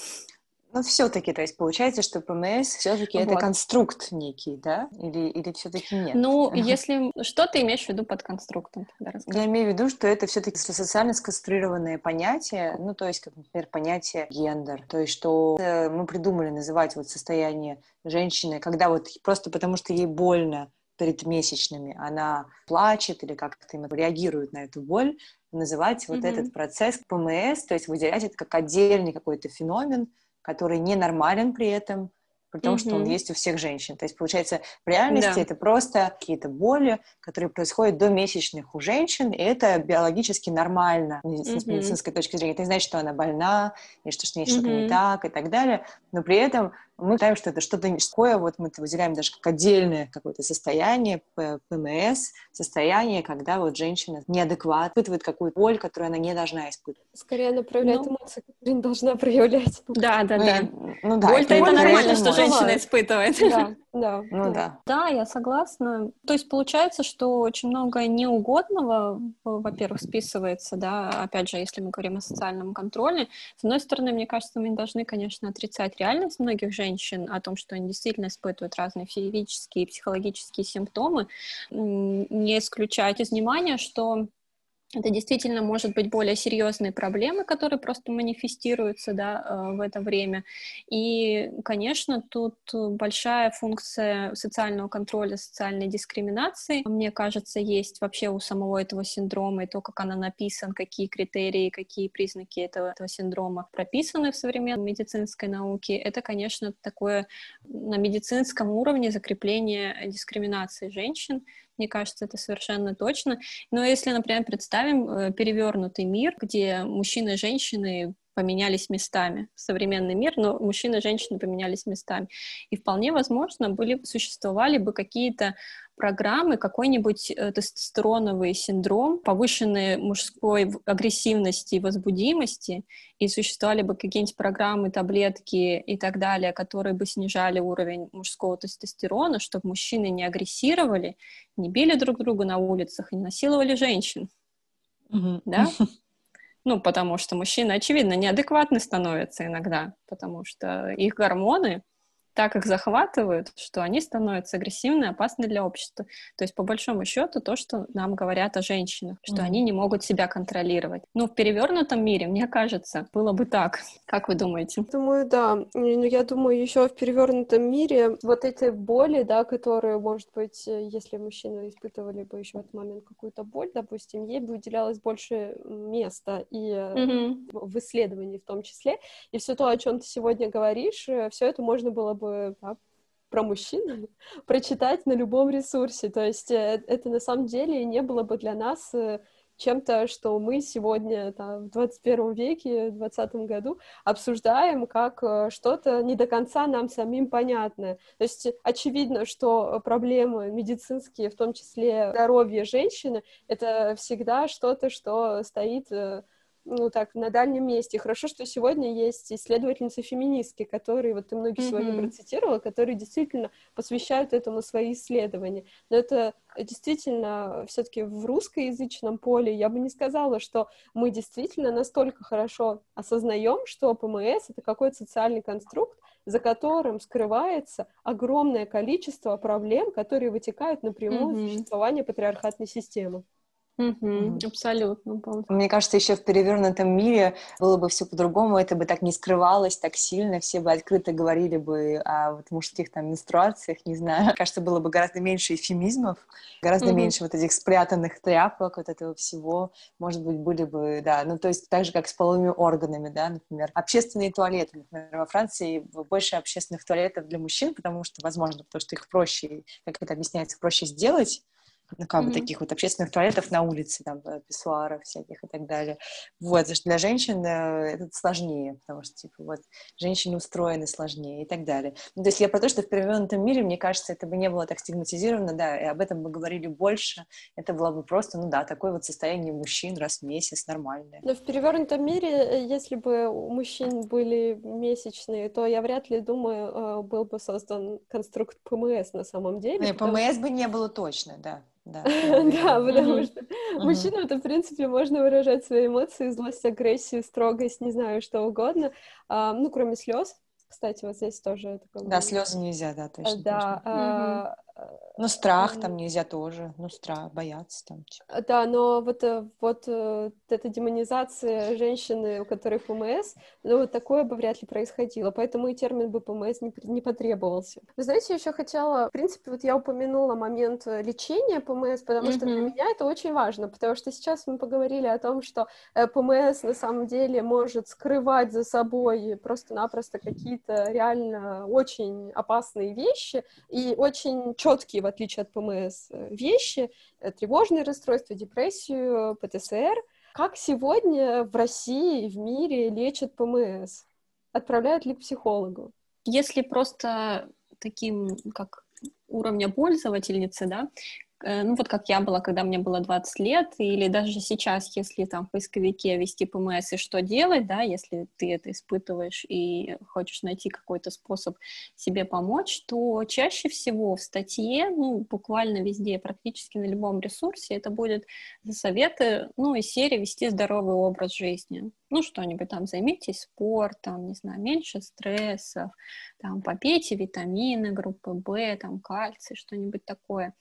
Ну, все-таки, то есть получается, что ПМС все-таки вот. это конструкт некий, да? Или, или все-таки нет? Ну, если что ты имеешь в виду под конструктом? Я имею в виду, что это все-таки социально сконструированное понятие, ну, то есть, как, например, понятие гендер, то есть, что мы придумали называть вот состояние женщины, когда вот просто потому, что ей больно, перед месячными, она плачет или как-то реагирует на эту боль, называть вот mm-hmm. этот процесс ПМС, то есть выделять это как отдельный какой-то феномен, который ненормален при этом, при том, mm-hmm. что он есть у всех женщин. То есть, получается, в реальности да. это просто какие-то боли, которые происходят до месячных у женщин, и это биологически нормально mm-hmm. с медицинской точки зрения. Это не значит, что она больна, или что с ней mm-hmm. что-то не так и так далее, но при этом мы считаем, что это что-то такое, вот мы это выделяем даже как отдельное какое-то состояние, ПМС, состояние, когда вот женщина неадекватно испытывает какую-то боль, которую она не должна испытывать. Скорее она проявляет ну, эмоции, которые не должна проявлять. Да, да, ну, да. Ну, да Боль-то это, это нормально, что женщина испытывает. Да, да. Ну да. Да, я согласна. То есть получается, что очень много неугодного, во-первых, списывается, да, опять же, если мы говорим о социальном контроле. С одной стороны, мне кажется, мы должны, конечно, отрицать реальность многих женщин, женщин о том, что они действительно испытывают разные физические и психологические симптомы, не исключать из внимания, что это действительно может быть более серьезные проблемы, которые просто манифестируются да, э, в это время. И, конечно, тут большая функция социального контроля, социальной дискриминации, мне кажется, есть вообще у самого этого синдрома, и то, как она написан, какие критерии, какие признаки этого, этого синдрома прописаны в современной медицинской науке, это, конечно, такое на медицинском уровне закрепление дискриминации женщин, мне кажется, это совершенно точно. Но если, например, представим э, перевернутый мир, где мужчины и женщины поменялись местами. Современный мир, но мужчины и женщины поменялись местами. И вполне возможно, были, существовали бы какие-то программы, какой-нибудь э, тестостероновый синдром, повышенной мужской агрессивности и возбудимости, и существовали бы какие-нибудь программы, таблетки и так далее, которые бы снижали уровень мужского тестостерона, чтобы мужчины не агрессировали, не били друг друга на улицах и не насиловали женщин. Mm-hmm. Да? <laughs> Ну, потому что мужчины, очевидно, неадекватны становятся иногда, потому что их гормоны так их захватывают, что они становятся агрессивны, опасны для общества. То есть, по большому счету, то, что нам говорят о женщинах, что mm-hmm. они не могут себя контролировать. Ну, в перевернутом мире, мне кажется, было бы так. <laughs> Как вы думаете? Думаю, да. Ну, я думаю, еще в перевернутом мире вот эти боли, да, которые, может быть, э, если мужчины испытывали бы еще в этот момент какую-то боль, допустим, ей бы уделялось больше места и mm-hmm. в исследовании в том числе. И все то, о чем ты сегодня говоришь, э, все это можно было бы бы да, про мужчин <laughs> прочитать на любом ресурсе. То есть э, это на самом деле не было бы для нас э, чем-то, что мы сегодня там, в 21 веке, в 20 году обсуждаем как э, что-то не до конца нам самим понятное. То есть очевидно, что проблемы медицинские, в том числе здоровье женщины, это всегда что-то, что стоит ну так, на дальнем месте. Хорошо, что сегодня есть исследовательницы-феминистки, которые, вот ты многие mm-hmm. сегодня процитировала, которые действительно посвящают этому свои исследования. Но это действительно все-таки в русскоязычном поле я бы не сказала, что мы действительно настолько хорошо осознаем, что ПМС — это какой-то социальный конструкт, за которым скрывается огромное количество проблем, которые вытекают напрямую mm-hmm. из существования патриархатной системы. Угу, абсолютно. Мне кажется, еще в перевернутом мире было бы все по-другому, это бы так не скрывалось так сильно, все бы открыто говорили бы о вот мужских там менструациях, не знаю. Мне кажется, было бы гораздо меньше эфемизмов, гораздо угу. меньше вот этих спрятанных тряпок, вот этого всего. Может быть, были бы, да, ну то есть так же, как с половыми органами, да, например. Общественные туалеты, например, во Франции больше общественных туалетов для мужчин, потому что, возможно, потому что их проще, как это объясняется, проще сделать, ну, как mm-hmm. бы таких вот общественных туалетов на улице, там, э, писсуаров всяких и так далее. Вот, потому что для женщин э, это сложнее, потому что, типа, вот, женщины устроены сложнее и так далее. Ну, то есть я про то, что в перевернутом мире, мне кажется, это бы не было так стигматизировано, да, и об этом бы говорили больше, это было бы просто, ну да, такое вот состояние мужчин раз в месяц нормальное. Но в перевернутом мире, э, если бы у мужчин были месячные, то я вряд ли думаю, был бы создан конструкт ПМС на самом деле. Не, ПМС бы не было точно, да. Да, <laughs> да, потому что мужчину это, в принципе, можно выражать свои эмоции, злость, агрессию, строгость, не знаю, что угодно, ну, кроме слез, кстати, вот здесь тоже такое. Да, слезы нельзя, да, точно. Да, точно. Ну, страх там нельзя тоже, ну, страх, бояться там. Типа. Да, но вот, э, вот э, эта демонизация женщины, у которой ПМС, ну, вот такое бы вряд ли происходило, поэтому и термин бы ПМС не, не потребовался. Вы знаете, я еще хотела, в принципе, вот я упомянула момент э, лечения ПМС, потому mm-hmm. что для меня это очень важно, потому что сейчас мы поговорили о том, что ПМС на самом деле может скрывать за собой просто-напросто какие-то реально очень опасные вещи и очень четкие, в отличие от ПМС, э, вещи, э, тревожные расстройства, депрессию, ПТСР. Как сегодня в России и в мире лечат ПМС? Отправляют ли к психологу? Если просто таким, как уровня пользовательницы, да, Э, ну вот как я была, когда мне было 20 лет, или даже сейчас, если там в поисковике ввести ПМС и что делать, да, если ты это испытываешь и хочешь найти какой-то способ себе помочь, то чаще всего в статье, ну, буквально везде, практически на любом ресурсе, это будет за советы, ну, из серии вести здоровый образ жизни. Ну, что-нибудь там, займитесь спортом, не знаю, меньше стрессов, там, попейте витамины группы В, там, кальций, что-нибудь такое.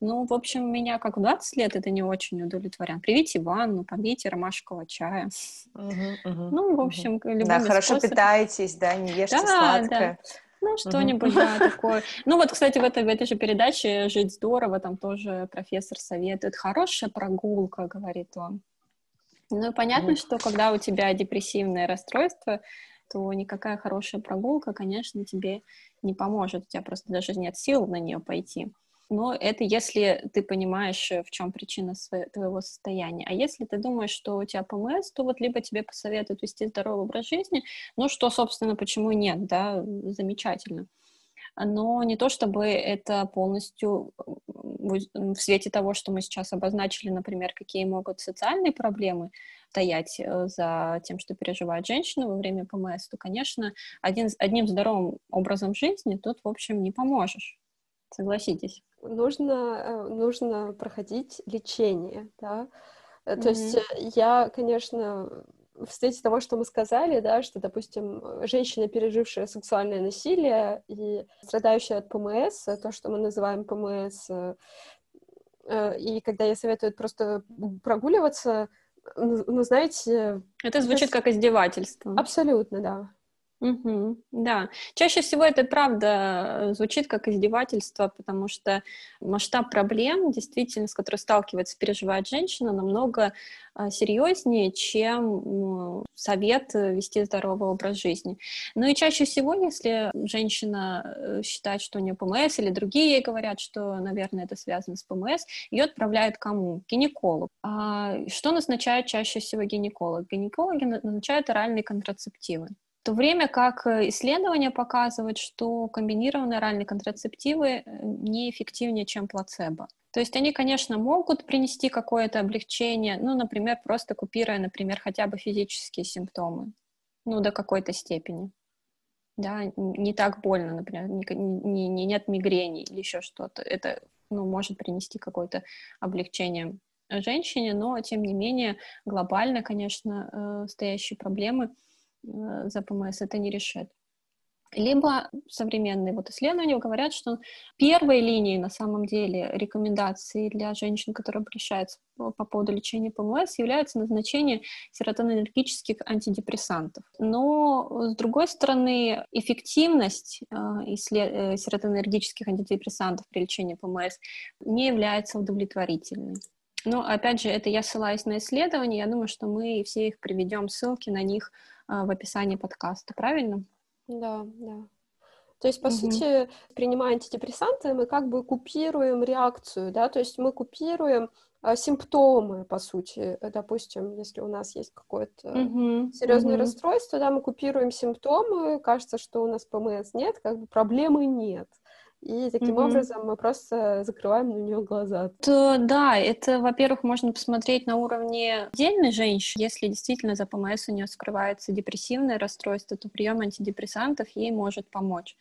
Ну, в общем, меня как в 20 лет это не очень удовлетворяет. Привите ванну, попейте ромашкового чая. Ну, в общем, любыми Да, хорошо способ... питаетесь, да, не ешьте да, сладкое. Да. Ну, что-нибудь, да, такое. Ну, вот, кстати, в этой, в этой же передаче «Жить здорово», там тоже профессор советует. Хорошая прогулка, говорит он. Ну, и понятно, что когда у тебя депрессивное расстройство, то никакая хорошая прогулка, конечно, тебе не поможет. У тебя просто даже нет сил на нее пойти но это если ты понимаешь, э, в чем причина твоего состояния. А если ты думаешь, что у тебя ПМС, то вот либо тебе посоветуют вести здоровый образ жизни, ну что, собственно, почему нет, да, замечательно. Но не то, чтобы это полностью в свете того, что мы сейчас обозначили, например, какие могут социальные проблемы стоять э, за тем, что переживает женщина во время ПМС, то, конечно, один, одним здоровым образом жизни тут, в общем, не поможешь. Согласитесь нужно, э, нужно проходить лечение, да. Mm-hmm. То есть э, я, конечно, в свете того, что мы сказали, да, что, допустим, женщина, пережившая сексуальное насилие и страдающая от ПМС, то, что мы называем ПМС, и когда я советую просто прогуливаться, ну, ну знаете... Это звучит это... как издевательство. Абсолютно, да. Угу, да, чаще всего это правда э, звучит как издевательство, потому что масштаб проблем, действительно, с которой сталкивается, переживает женщина, намного а, серьезнее, чем совет вести здоровый образ жизни. Ну и чаще всего, если женщина э, считает, что у нее ПМС, или другие ей говорят, что, наверное, это связано с ПМС, ее отправляют кому? Гинеколог. А что назначает чаще всего гинеколог? Гинекологи назначают оральные контрацептивы. В то время как э, исследования показывают, что комбинированные оральные контрацептивы э, неэффективнее, чем плацебо. То есть они, конечно, могут принести какое-то облегчение, ну, например, просто купируя, например, хотя бы физические симптомы, ну, до какой-то степени. Да, не так больно, например, не, не, не, нет мигрени или еще что-то. Это, ну, может принести какое-то облегчение женщине, но, тем не менее, глобально, конечно, э, стоящие проблемы – за ПМС это не решит. Либо современные вот исследования говорят, что первой линией на самом деле рекомендаций для женщин, которые обращаются по, по поводу лечения ПМС, является назначение серотонинергических антидепрессантов. Но, с другой стороны, эффективность э, э, серотонинергических антидепрессантов при лечении ПМС не является удовлетворительной. Но, опять же, это я ссылаюсь на исследования, я думаю, что мы все их приведем, ссылки на них в описании подкаста, правильно? Да, да. То есть, по mm-hmm. сути, принимая антидепрессанты, мы как бы купируем реакцию, да, то есть мы купируем а, симптомы, по сути. Допустим, если у нас есть какое-то mm-hmm. серьезное mm-hmm. расстройство, да, мы купируем симптомы, кажется, что у нас ПМС нет, как бы проблемы нет. И таким mm-hmm. образом мы просто закрываем на нее глаза. То, да, это, во-первых, можно посмотреть на уровне отдельной женщины. Если действительно за ПМС у нее скрывается депрессивное расстройство, то прием антидепрессантов ей может помочь.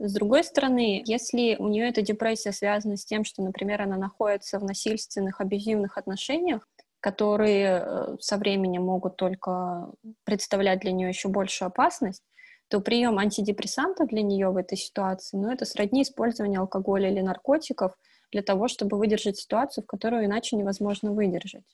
С другой стороны, если у нее эта депрессия связана с тем, что, например, она находится в насильственных, абьюзивных отношениях, которые э, со временем могут только представлять для нее еще большую опасность, то прием антидепрессантов для нее в этой ситуации, ну, это сродни использованию алкоголя или наркотиков для того, чтобы выдержать ситуацию, в которую иначе невозможно выдержать.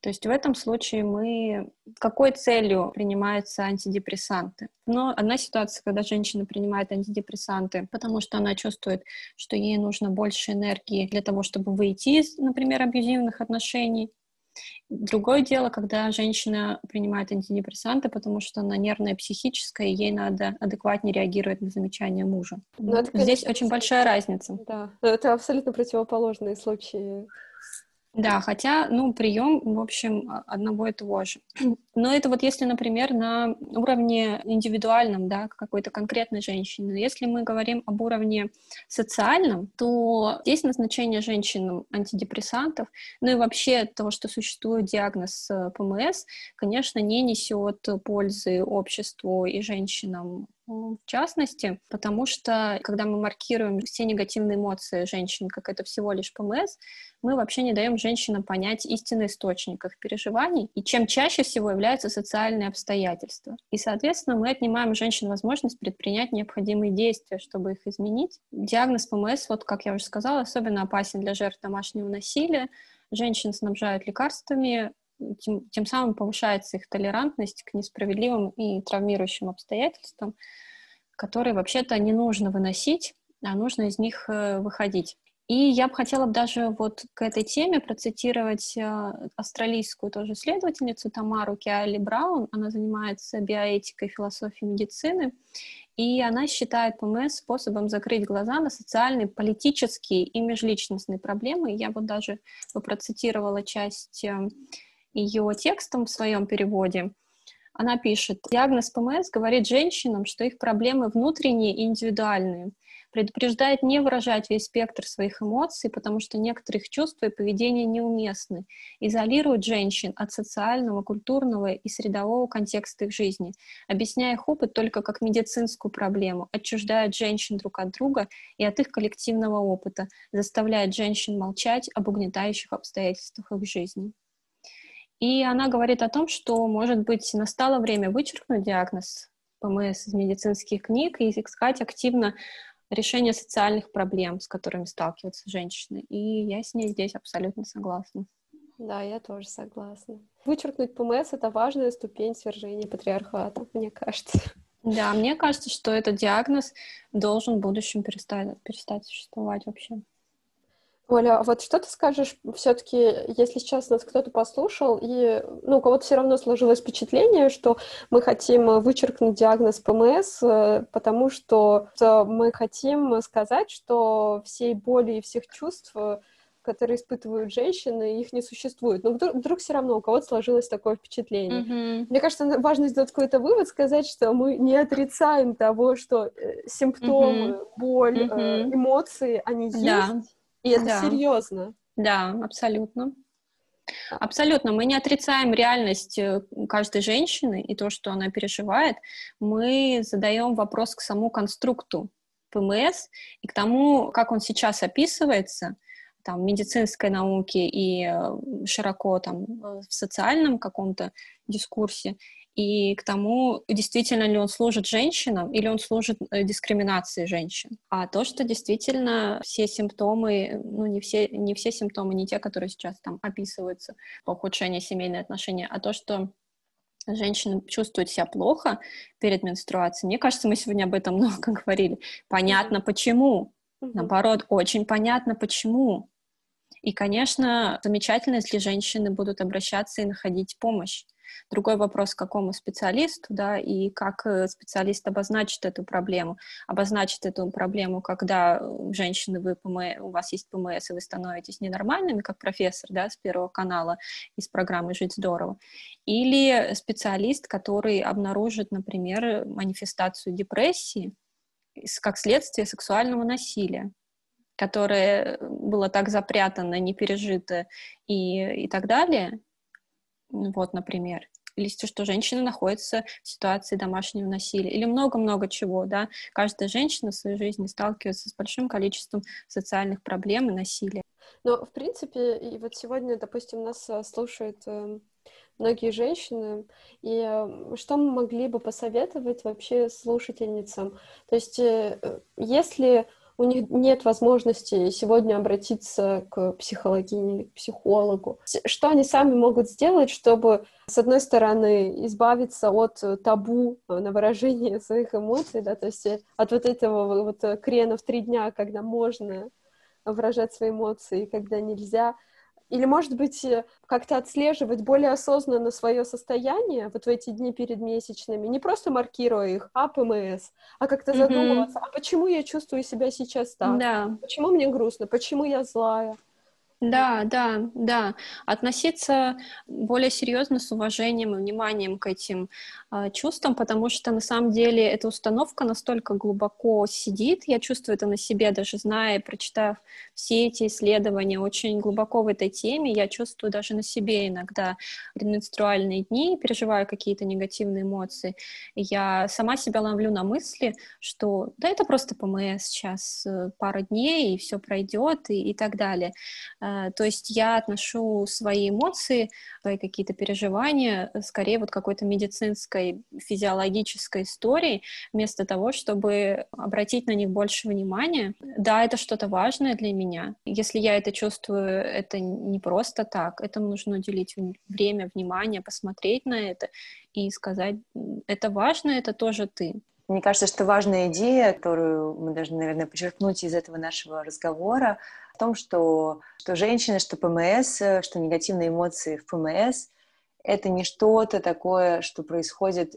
То есть в этом случае мы... Какой целью принимаются антидепрессанты? Но одна ситуация, когда женщина принимает антидепрессанты, потому что она чувствует, что ей нужно больше энергии для того, чтобы выйти из, например, абьюзивных отношений, Другое дело, когда женщина принимает антидепрессанты, потому что она нервная, психическая, и ей надо адекватнее реагировать на замечания мужа. Но ну, это, конечно, Здесь очень большая разница. Да, это абсолютно противоположные случаи. Да, хотя, ну, прием, в общем, одного и того же. <clears throat> Но это вот если, например, на уровне индивидуальном, да, какой-то конкретной женщины. Если мы говорим об уровне социальном, то здесь назначение женщинам антидепрессантов, ну и вообще того, что существует диагноз э, ПМС, конечно, не несет пользы обществу и женщинам в частности, потому что когда мы маркируем все негативные эмоции женщин, как это всего лишь ПМС, мы вообще не даем женщинам понять истинный источник их переживаний, и чем чаще всего являются социальные обстоятельства. И, соответственно, мы отнимаем женщин возможность предпринять необходимые действия, чтобы их изменить. Диагноз ПМС, вот как я уже сказала, особенно опасен для жертв домашнего насилия. Женщин снабжают лекарствами, тем, тем самым повышается их толерантность к несправедливым и травмирующим обстоятельствам, которые вообще-то не нужно выносить, а нужно из них э, выходить. И я бы хотела даже вот к этой теме процитировать э, австралийскую тоже исследовательницу Тамару Киали Браун. Она занимается биоэтикой, философией медицины. И она считает ПМС способом закрыть глаза на социальные, политические и межличностные проблемы. Я вот даже процитировала часть э, ее текстом в своем переводе. Она пишет, диагноз ПМС говорит женщинам, что их проблемы внутренние и индивидуальные, предупреждает не выражать весь спектр своих эмоций, потому что некоторые их чувства и поведение неуместны, изолирует женщин от социального, культурного и средового контекста их жизни, объясняя их опыт только как медицинскую проблему, отчуждает женщин друг от друга и от их коллективного опыта, заставляет женщин молчать об угнетающих обстоятельствах их жизни. И она говорит о том, что, может быть, настало время вычеркнуть диагноз ПМС из медицинских книг и искать активно решение социальных проблем, с которыми сталкиваются женщины. И я с ней здесь абсолютно согласна. Да, я тоже согласна. Вычеркнуть ПМС — это важная ступень свержения патриархата, мне кажется. Да, мне кажется, что этот диагноз должен в будущем перестать, перестать существовать вообще. Оля, а вот что ты скажешь все-таки, если сейчас нас кто-то послушал, и ну, у кого-то все равно сложилось впечатление, что мы хотим вычеркнуть диагноз ПМС, э, потому что мы хотим сказать, что всей боли и всех чувств, которые испытывают женщины, их не существует. Но вдруг, вдруг все равно у кого-то сложилось такое впечатление. Mm-hmm. Мне кажется, важно сделать какой-то вывод, сказать, что мы не отрицаем того, что э, симптомы, mm-hmm. боль, mm-hmm. эмоции, они yeah. есть и это да. серьезно. Да, абсолютно. Абсолютно. Мы не отрицаем реальность э, каждой женщины и то, что она переживает. Мы задаем вопрос к самому конструкту ПМС и к тому, как он сейчас описывается там, в медицинской науке и э, широко там, в социальном каком-то дискурсе и к тому, действительно ли он служит женщинам или он служит э, дискриминации женщин. А то, что действительно все симптомы, ну не все, не все симптомы, не те, которые сейчас там описываются по ухудшению семейных отношений, а то, что женщины чувствуют себя плохо перед менструацией. Мне кажется, мы сегодня об этом <laughs> много говорили. Понятно, почему. Наоборот, очень понятно, почему. И, конечно, замечательно, если женщины будут обращаться и находить помощь Другой вопрос, какому специалисту, да, и как э, специалист обозначит эту проблему. Обозначит эту проблему, когда женщины, вы ПМ, у вас есть ПМС, и вы становитесь ненормальными, как профессор, да, с Первого канала из программы «Жить здорово». Или специалист, который обнаружит, например, манифестацию депрессии, как следствие сексуального насилия которое было так запрятано, не пережито и, и так далее, вот, например, или то, что женщина находится в ситуации домашнего насилия, или много-много чего, да. Каждая женщина в своей жизни сталкивается с большим количеством социальных проблем и насилия. Но, в принципе, и вот сегодня, допустим, нас э, слушают э, многие женщины, и э, что мы могли бы посоветовать вообще слушательницам? То есть, если у них нет возможности сегодня обратиться к психологине к психологу. Что они сами могут сделать, чтобы, с одной стороны, избавиться от табу на выражение <laughs> своих эмоций, да, то есть от вот этого вот крена в три дня, когда можно выражать свои эмоции, когда нельзя, или, может быть, э, как-то отслеживать более осознанно свое состояние вот в эти дни перед месячными, не просто маркируя их, а ПМС, а как-то mm-hmm. задумываться, а почему я чувствую себя сейчас так? Да. Почему мне грустно? Почему я злая? Да, да, да. Относиться более серьезно, с уважением и вниманием к этим э, чувствам, потому что на самом деле эта установка настолько глубоко сидит, я чувствую это на себе, даже зная, прочитав все эти исследования очень глубоко в этой теме, я чувствую даже на себе иногда менструальные дни, переживаю какие-то негативные эмоции, я сама себя ловлю на мысли, что да, это просто ПМС сейчас, э, пара дней, и все пройдет, и, и так далее а, то есть я отношу свои эмоции, свои какие-то переживания э, скорее вот какой-то медицинской, физиологической истории, вместо того, чтобы обратить на них больше внимания. Да, это что-то важное для меня. Если я это чувствую, это не просто так. Этому нужно уделить время, внимание, посмотреть на это и сказать, это важно, это тоже ты. Мне кажется, что важная идея, которую мы должны, наверное, подчеркнуть из этого нашего разговора, в том, что, что женщины, что ПМС, что негативные эмоции в ПМС — это не что-то такое, что происходит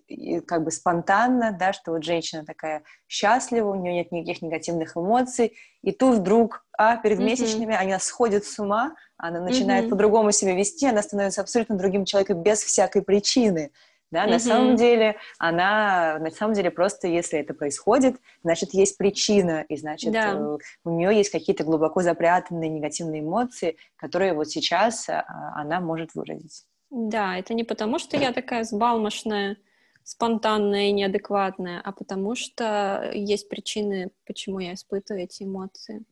как бы спонтанно, да, что вот женщина такая счастлива, у нее нет никаких негативных эмоций, и тут вдруг, а, перед mm-hmm. месячными она сходит с ума, она начинает mm-hmm. по-другому себя вести, она становится абсолютно другим человеком без всякой причины. Да, mm-hmm. на самом деле она, на самом деле просто, если это происходит, значит есть причина, и значит да. э, у нее есть какие-то глубоко запрятанные негативные эмоции, которые вот сейчас э, она может выразить. Да, это не потому, что я такая сбалмошная, спонтанная и неадекватная, а потому что есть причины, почему я испытываю эти эмоции.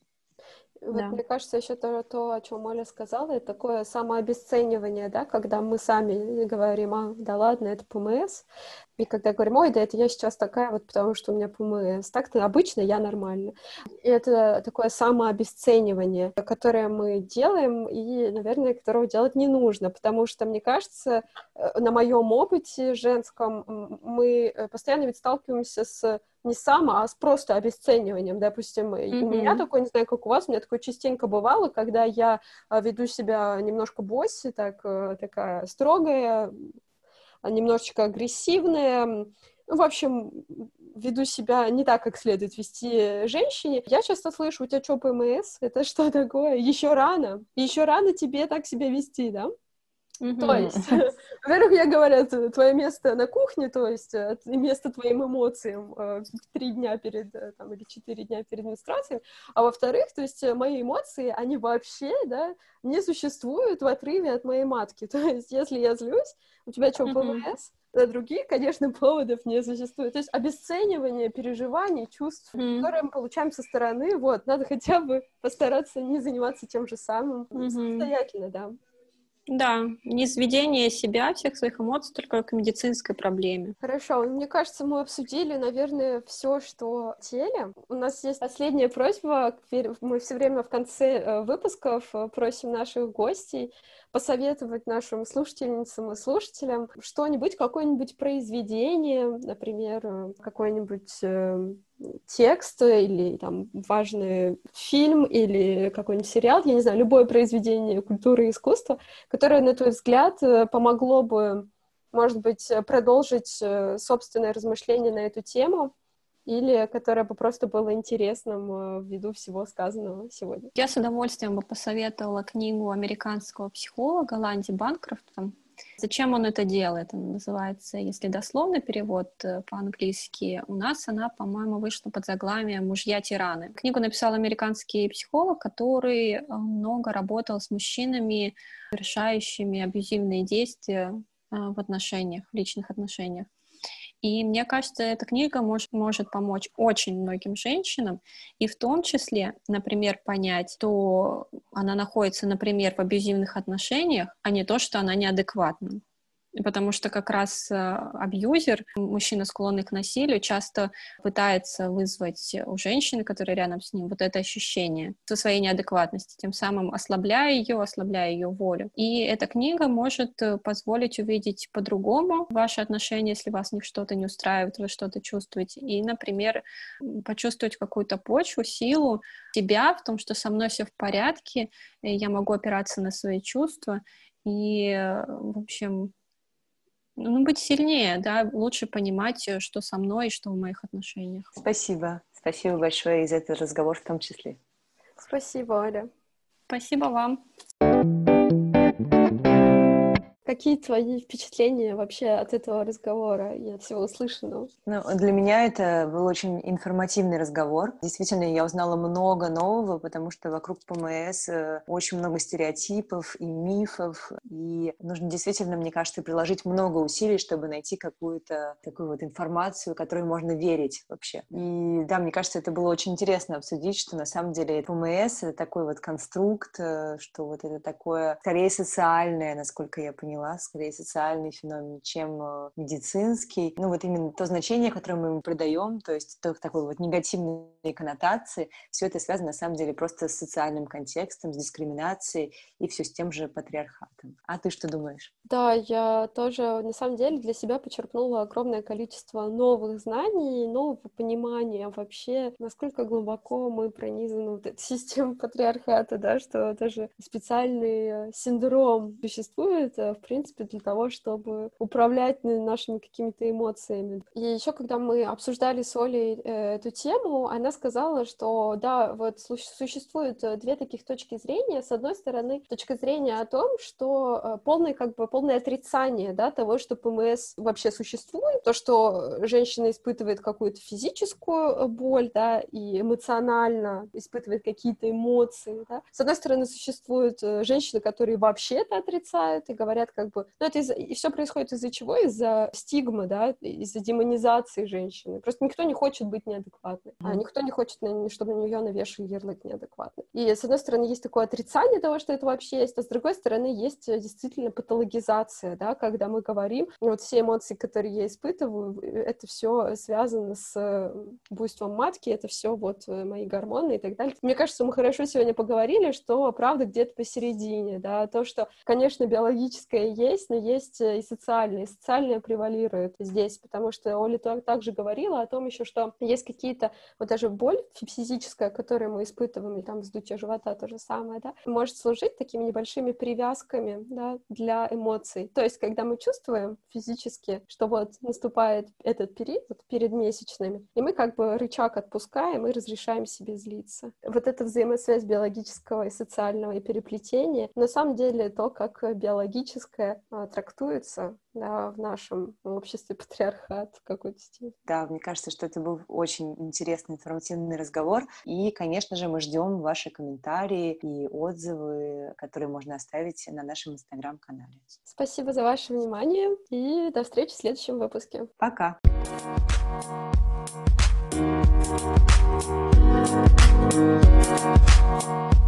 Вот да. мне кажется, еще то, то, о чем Оля сказала, это такое самообесценивание, да, когда мы сами говорим, а, да ладно, это ПМС, и когда говорим, ой, да это я сейчас такая вот, потому что у меня ПМС, так-то обычно я нормально. И это такое самообесценивание, которое мы делаем, и, наверное, которого делать не нужно, потому что, мне кажется, э, на моем опыте женском мы э, постоянно ведь сталкиваемся с не само, а с просто обесцениванием. Допустим, mm-hmm. у меня такое, не знаю, как у вас, у меня такое частенько бывало, когда я а, веду себя немножко босси, так, э, такая строгая, немножечко агрессивная, ну, в общем, веду себя не так, как следует вести женщине. Я часто слышу, у тебя что, ПМС? Это <laughs> что такое? Еще рано. Еще рано тебе так себя вести, да? Mm-hmm. То есть, <laughs> во-первых, я говорю, твое место на кухне, то есть э, место твоим эмоциям э, три дня перед, э, там, или четыре дня перед менструацией, а во-вторых, то есть мои эмоции, они вообще, да, не существуют в отрыве от моей матки, <laughs> то есть если я злюсь, у тебя что, ПМС? Да, других, конечно, <laughs> поводов не существует. То есть обесценивание переживаний, чувств, mm-hmm. которые мы получаем со стороны, вот, надо хотя бы постараться не заниматься тем же самым mm-hmm. самостоятельно, да. Да, не сведение себя, всех своих эмоций, только к медицинской проблеме. Хорошо, мне кажется, мы обсудили, наверное, все, что в теле. У нас есть последняя просьба. Мы все время в конце э, выпусков э, просим наших гостей посоветовать нашим слушательницам и слушателям что-нибудь, какое-нибудь произведение, например, э, какой-нибудь э, текст или там важный фильм или какой-нибудь сериал, я не знаю, любое произведение культуры и искусства, которое, на твой взгляд, э, помогло бы может быть, продолжить собственное размышление на эту тему, или которое бы просто было интересным э, ввиду всего сказанного сегодня. Я с удовольствием бы посоветовала книгу американского психолога Ланди Банкрофта Зачем он это делает? Он называется, если дословно перевод э, по-английски, у нас она, по-моему, вышла под заглавием «Мужья-тираны». Книгу написал американский психолог, который э, много работал с мужчинами, совершающими абьюзивные действия в отношениях, в личных отношениях. И мне кажется, эта книга может, может помочь очень многим женщинам, и в том числе, например, понять, что она находится, например, в абьюзивных отношениях, а не то, что она неадекватна потому что как раз э, абьюзер, мужчина, склонный к насилию, часто пытается вызвать у женщины, которая рядом с ним, вот это ощущение со своей неадекватности, тем самым ослабляя ее, ослабляя ее волю. И эта книга может э, позволить увидеть по-другому ваши отношения, если вас них что-то не устраивает, вы что-то чувствуете. И, например, почувствовать какую-то почву, силу себя в том, что со мной все в порядке, я могу опираться на свои чувства, и, э, в общем, ну, быть сильнее, да, лучше понимать, э, что со мной и что в моих отношениях. Спасибо. Спасибо большое и за этот разговор в том числе. Спасибо, Аля. Спасибо вам. Какие твои впечатления вообще от этого разговора и от всего услышанного? Ну, для меня это был очень информативный разговор. Действительно, я узнала много нового, потому что вокруг ПМС э, очень много стереотипов и мифов, и нужно действительно, мне кажется, приложить много усилий, чтобы найти какую-то такую вот информацию, которой можно верить вообще. И да, мне кажется, это было очень интересно обсудить, что на самом деле ПМС — это такой вот конструкт, э, что вот это такое скорее социальное, насколько я поняла, поняла, скорее социальный феномен, чем э, медицинский. Ну, вот именно то значение, которое мы ему придаем, то есть то, такой вот негативной коннотации, все это связано, на самом деле, просто с социальным контекстом, с дискриминацией и все с тем же патриархатом. А ты что думаешь? Да, я тоже, на самом деле, для себя почерпнула огромное количество новых знаний, нового понимания вообще, насколько глубоко мы пронизаны вот этой <laughs> системой патриархата, да, что даже специальный синдром существует, э, в принципе, для того, чтобы управлять нашими какими-то эмоциями. И еще, когда мы обсуждали с Олей э, эту тему, она сказала, что да, вот существует э, две таких точки зрения. С одной стороны, точка зрения о том, что э, полное, как бы, полное отрицание, да, того, что ПМС вообще существует, то, что женщина испытывает какую-то физическую боль, да, и эмоционально испытывает какие-то эмоции, да. С одной стороны, существуют женщины, которые вообще это отрицают и говорят, как бы, ну, это из и все происходит из-за чего? Из-за стигмы, да, из-за демонизации женщины. Просто никто не хочет быть неадекватной, а никто не хочет, чтобы на нее навешали ярлык неадекватный. И, с одной стороны, есть такое отрицание того, что это вообще есть, а с другой стороны, есть э, действительно патологизация, да, когда мы говорим, вот все эмоции, которые я испытываю, это все связано с буйством матки, это все вот э, мои гормоны и так далее. Мне кажется, мы хорошо сегодня поговорили, что правда где-то посередине, да, то, что, конечно, есть, но есть э, и социальное. И социальное превалирует здесь, потому что Оля также говорила о том еще, что есть какие-то, вот даже боль физическая, которую мы испытываем, там вздутие живота, то же самое, да, может служить такими небольшими привязками, да, для эмоций. То есть, когда мы чувствуем физически, что вот наступает этот период перед месячными, и мы как бы рычаг отпускаем и разрешаем себе злиться. Вот эта взаимосвязь биологического и социального и переплетения, на самом деле то, как биологическое женское а, трактуется да, в нашем обществе патриархат в какой-то степени. Да, мне кажется, что это был очень интересный, информативный разговор. И, конечно же, мы ждем ваши комментарии и отзывы, которые можно оставить на нашем инстаграм-канале. Спасибо за ваше внимание и до встречи в следующем выпуске. Пока! Thank you